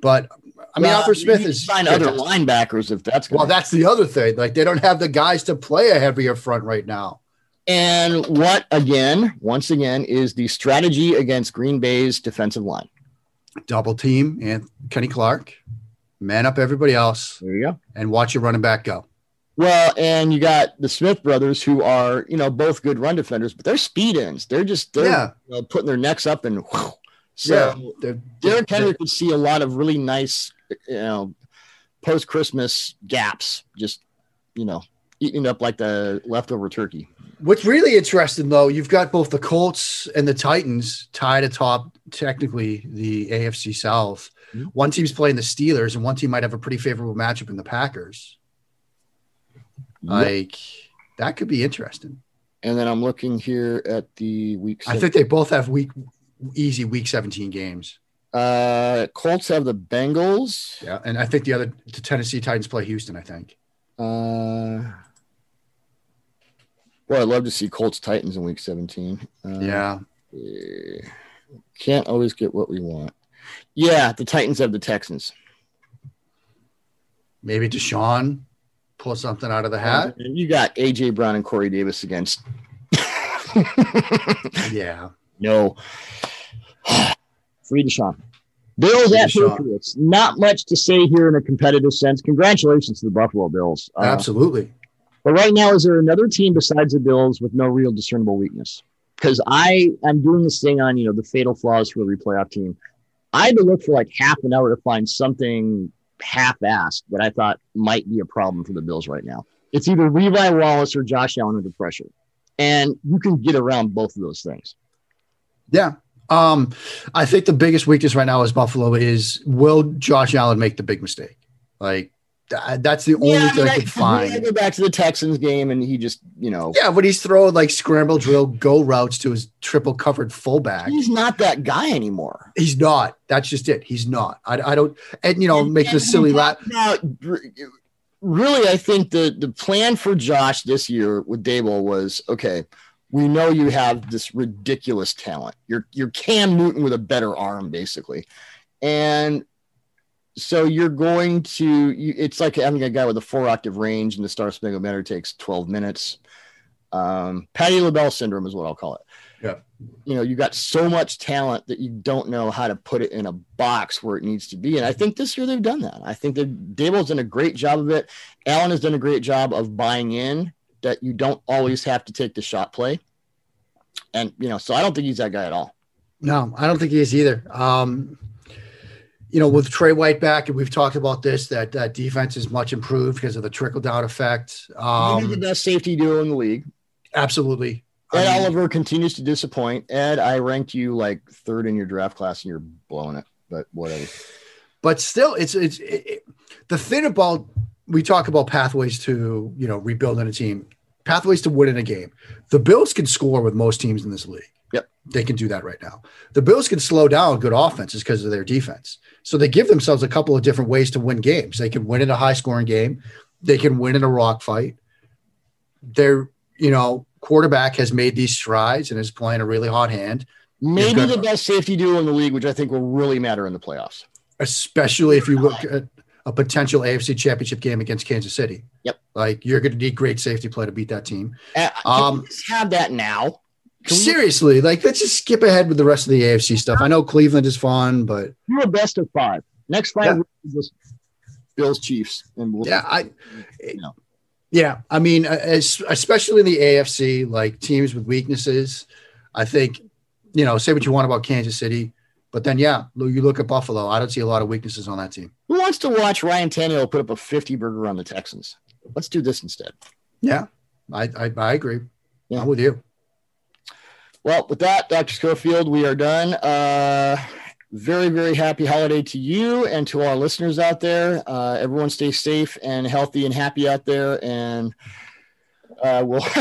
But I mean, well, Arthur Smith is find other linebackers if that's well. That's the other thing. Like they don't have the guys to play a heavier front right now. And what again? Once again, is the strategy against Green Bay's defensive line? Double team and Kenny Clark man up everybody else. There you go. And watch your running back go. Well, and you got the Smith brothers who are, you know, both good run defenders, but they're speed ins. They're just they're yeah. you know, putting their necks up and whew. so yeah, they're, Derrick Henry could see a lot of really nice, you know, post Christmas gaps, just you know, eating up like the leftover turkey. What's really interesting though, you've got both the Colts and the Titans tied atop technically the AFC South. Mm-hmm. One team's playing the Steelers, and one team might have a pretty favorable matchup in the Packers. Yep. Like that could be interesting. And then I'm looking here at the week. I think they both have week easy week 17 games. Uh, Colts have the Bengals. Yeah, and I think the other the Tennessee Titans play Houston. I think. Uh, well, I'd love to see Colts Titans in week 17. Uh, yeah. Can't always get what we want. Yeah, the Titans of the Texans. Maybe Deshaun pull something out of the hat. You got AJ Brown and Corey Davis against. *laughs* yeah. No. *sighs* Free Deshaun. Bills Free at Deshaun. Patriots. Not much to say here in a competitive sense. Congratulations to the Buffalo Bills. Uh, Absolutely. But right now, is there another team besides the Bills with no real discernible weakness? Because I I'm doing this thing on you know the fatal flaws for every playoff team. I had to look for like half an hour to find something half-assed that I thought might be a problem for the Bills right now. It's either Levi Wallace or Josh Allen under pressure, and you can get around both of those things. Yeah, um, I think the biggest weakness right now is Buffalo is will Josh Allen make the big mistake? Like that's the only yeah, thing I, could *laughs* find. I go back to the Texans game, and he just, you know, yeah, but he's throwing like scramble drill go routes to his triple covered fullback. He's not that guy anymore. He's not. That's just it. He's not. I, I don't, and you know, and, make the silly laugh. Really, I think the the plan for Josh this year with Daboll was okay. We know you have this ridiculous talent. You're you're Cam Newton with a better arm, basically, and so you're going to you, it's like having a guy with a four octave range and the star spangled banner takes 12 minutes. Um Patti LaBelle syndrome is what i'll call it. Yeah. You know you got so much talent that you don't know how to put it in a box where it needs to be. And i think this year they've done that. I think that Daboll's done a great job of it. Allen has done a great job of buying in that you don't always have to take the shot play. And you know, so I don't think he's that guy at all. No, I don't think he is either. Um, you know, with Trey White back, and we've talked about this, that that defense is much improved because of the trickle down effect. Um, Maybe the best safety duo in the league. Absolutely. Ed I mean, Oliver continues to disappoint. Ed, I ranked you like third in your draft class, and you're blowing it. But whatever. But still, it's it's it, it, the thing about we talk about pathways to you know rebuilding a team, pathways to winning a game. The Bills can score with most teams in this league. They can do that right now. The Bills can slow down good offenses because of their defense. So they give themselves a couple of different ways to win games. They can win in a high scoring game. They can win in a rock fight. They're you know quarterback has made these strides and is playing a really hot hand. Maybe the best safety duo in the league, which I think will really matter in the playoffs. Especially if you look at a potential AFC championship game against Kansas City. Yep. Like you're going to need great safety play to beat that team. Uh, um, have that now. Seriously, like let's just skip ahead with the rest of the AFC stuff. I know Cleveland is fun, but you're a best of five. Next five yeah. Bills, Chiefs, and we'll yeah, I, you know. yeah, I mean, uh, as, especially in the AFC, like teams with weaknesses. I think, you know, say what you want about Kansas City, but then, yeah, you look at Buffalo. I don't see a lot of weaknesses on that team. Who wants to watch Ryan Tannehill put up a 50 burger on the Texans? Let's do this instead. Yeah, I, I, I agree. Yeah. I'm with you. Well, with that, Dr. Schofield, we are done. Uh, very, very happy holiday to you and to our listeners out there. Uh, everyone stay safe and healthy and happy out there. And uh, we'll *laughs*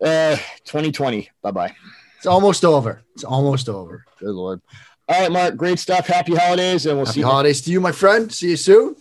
uh, 2020. Bye bye. It's almost over. It's almost over. Good Lord. All right, Mark. Great stuff. Happy holidays, and we'll Happy see you. holidays to you, my friend. See you soon.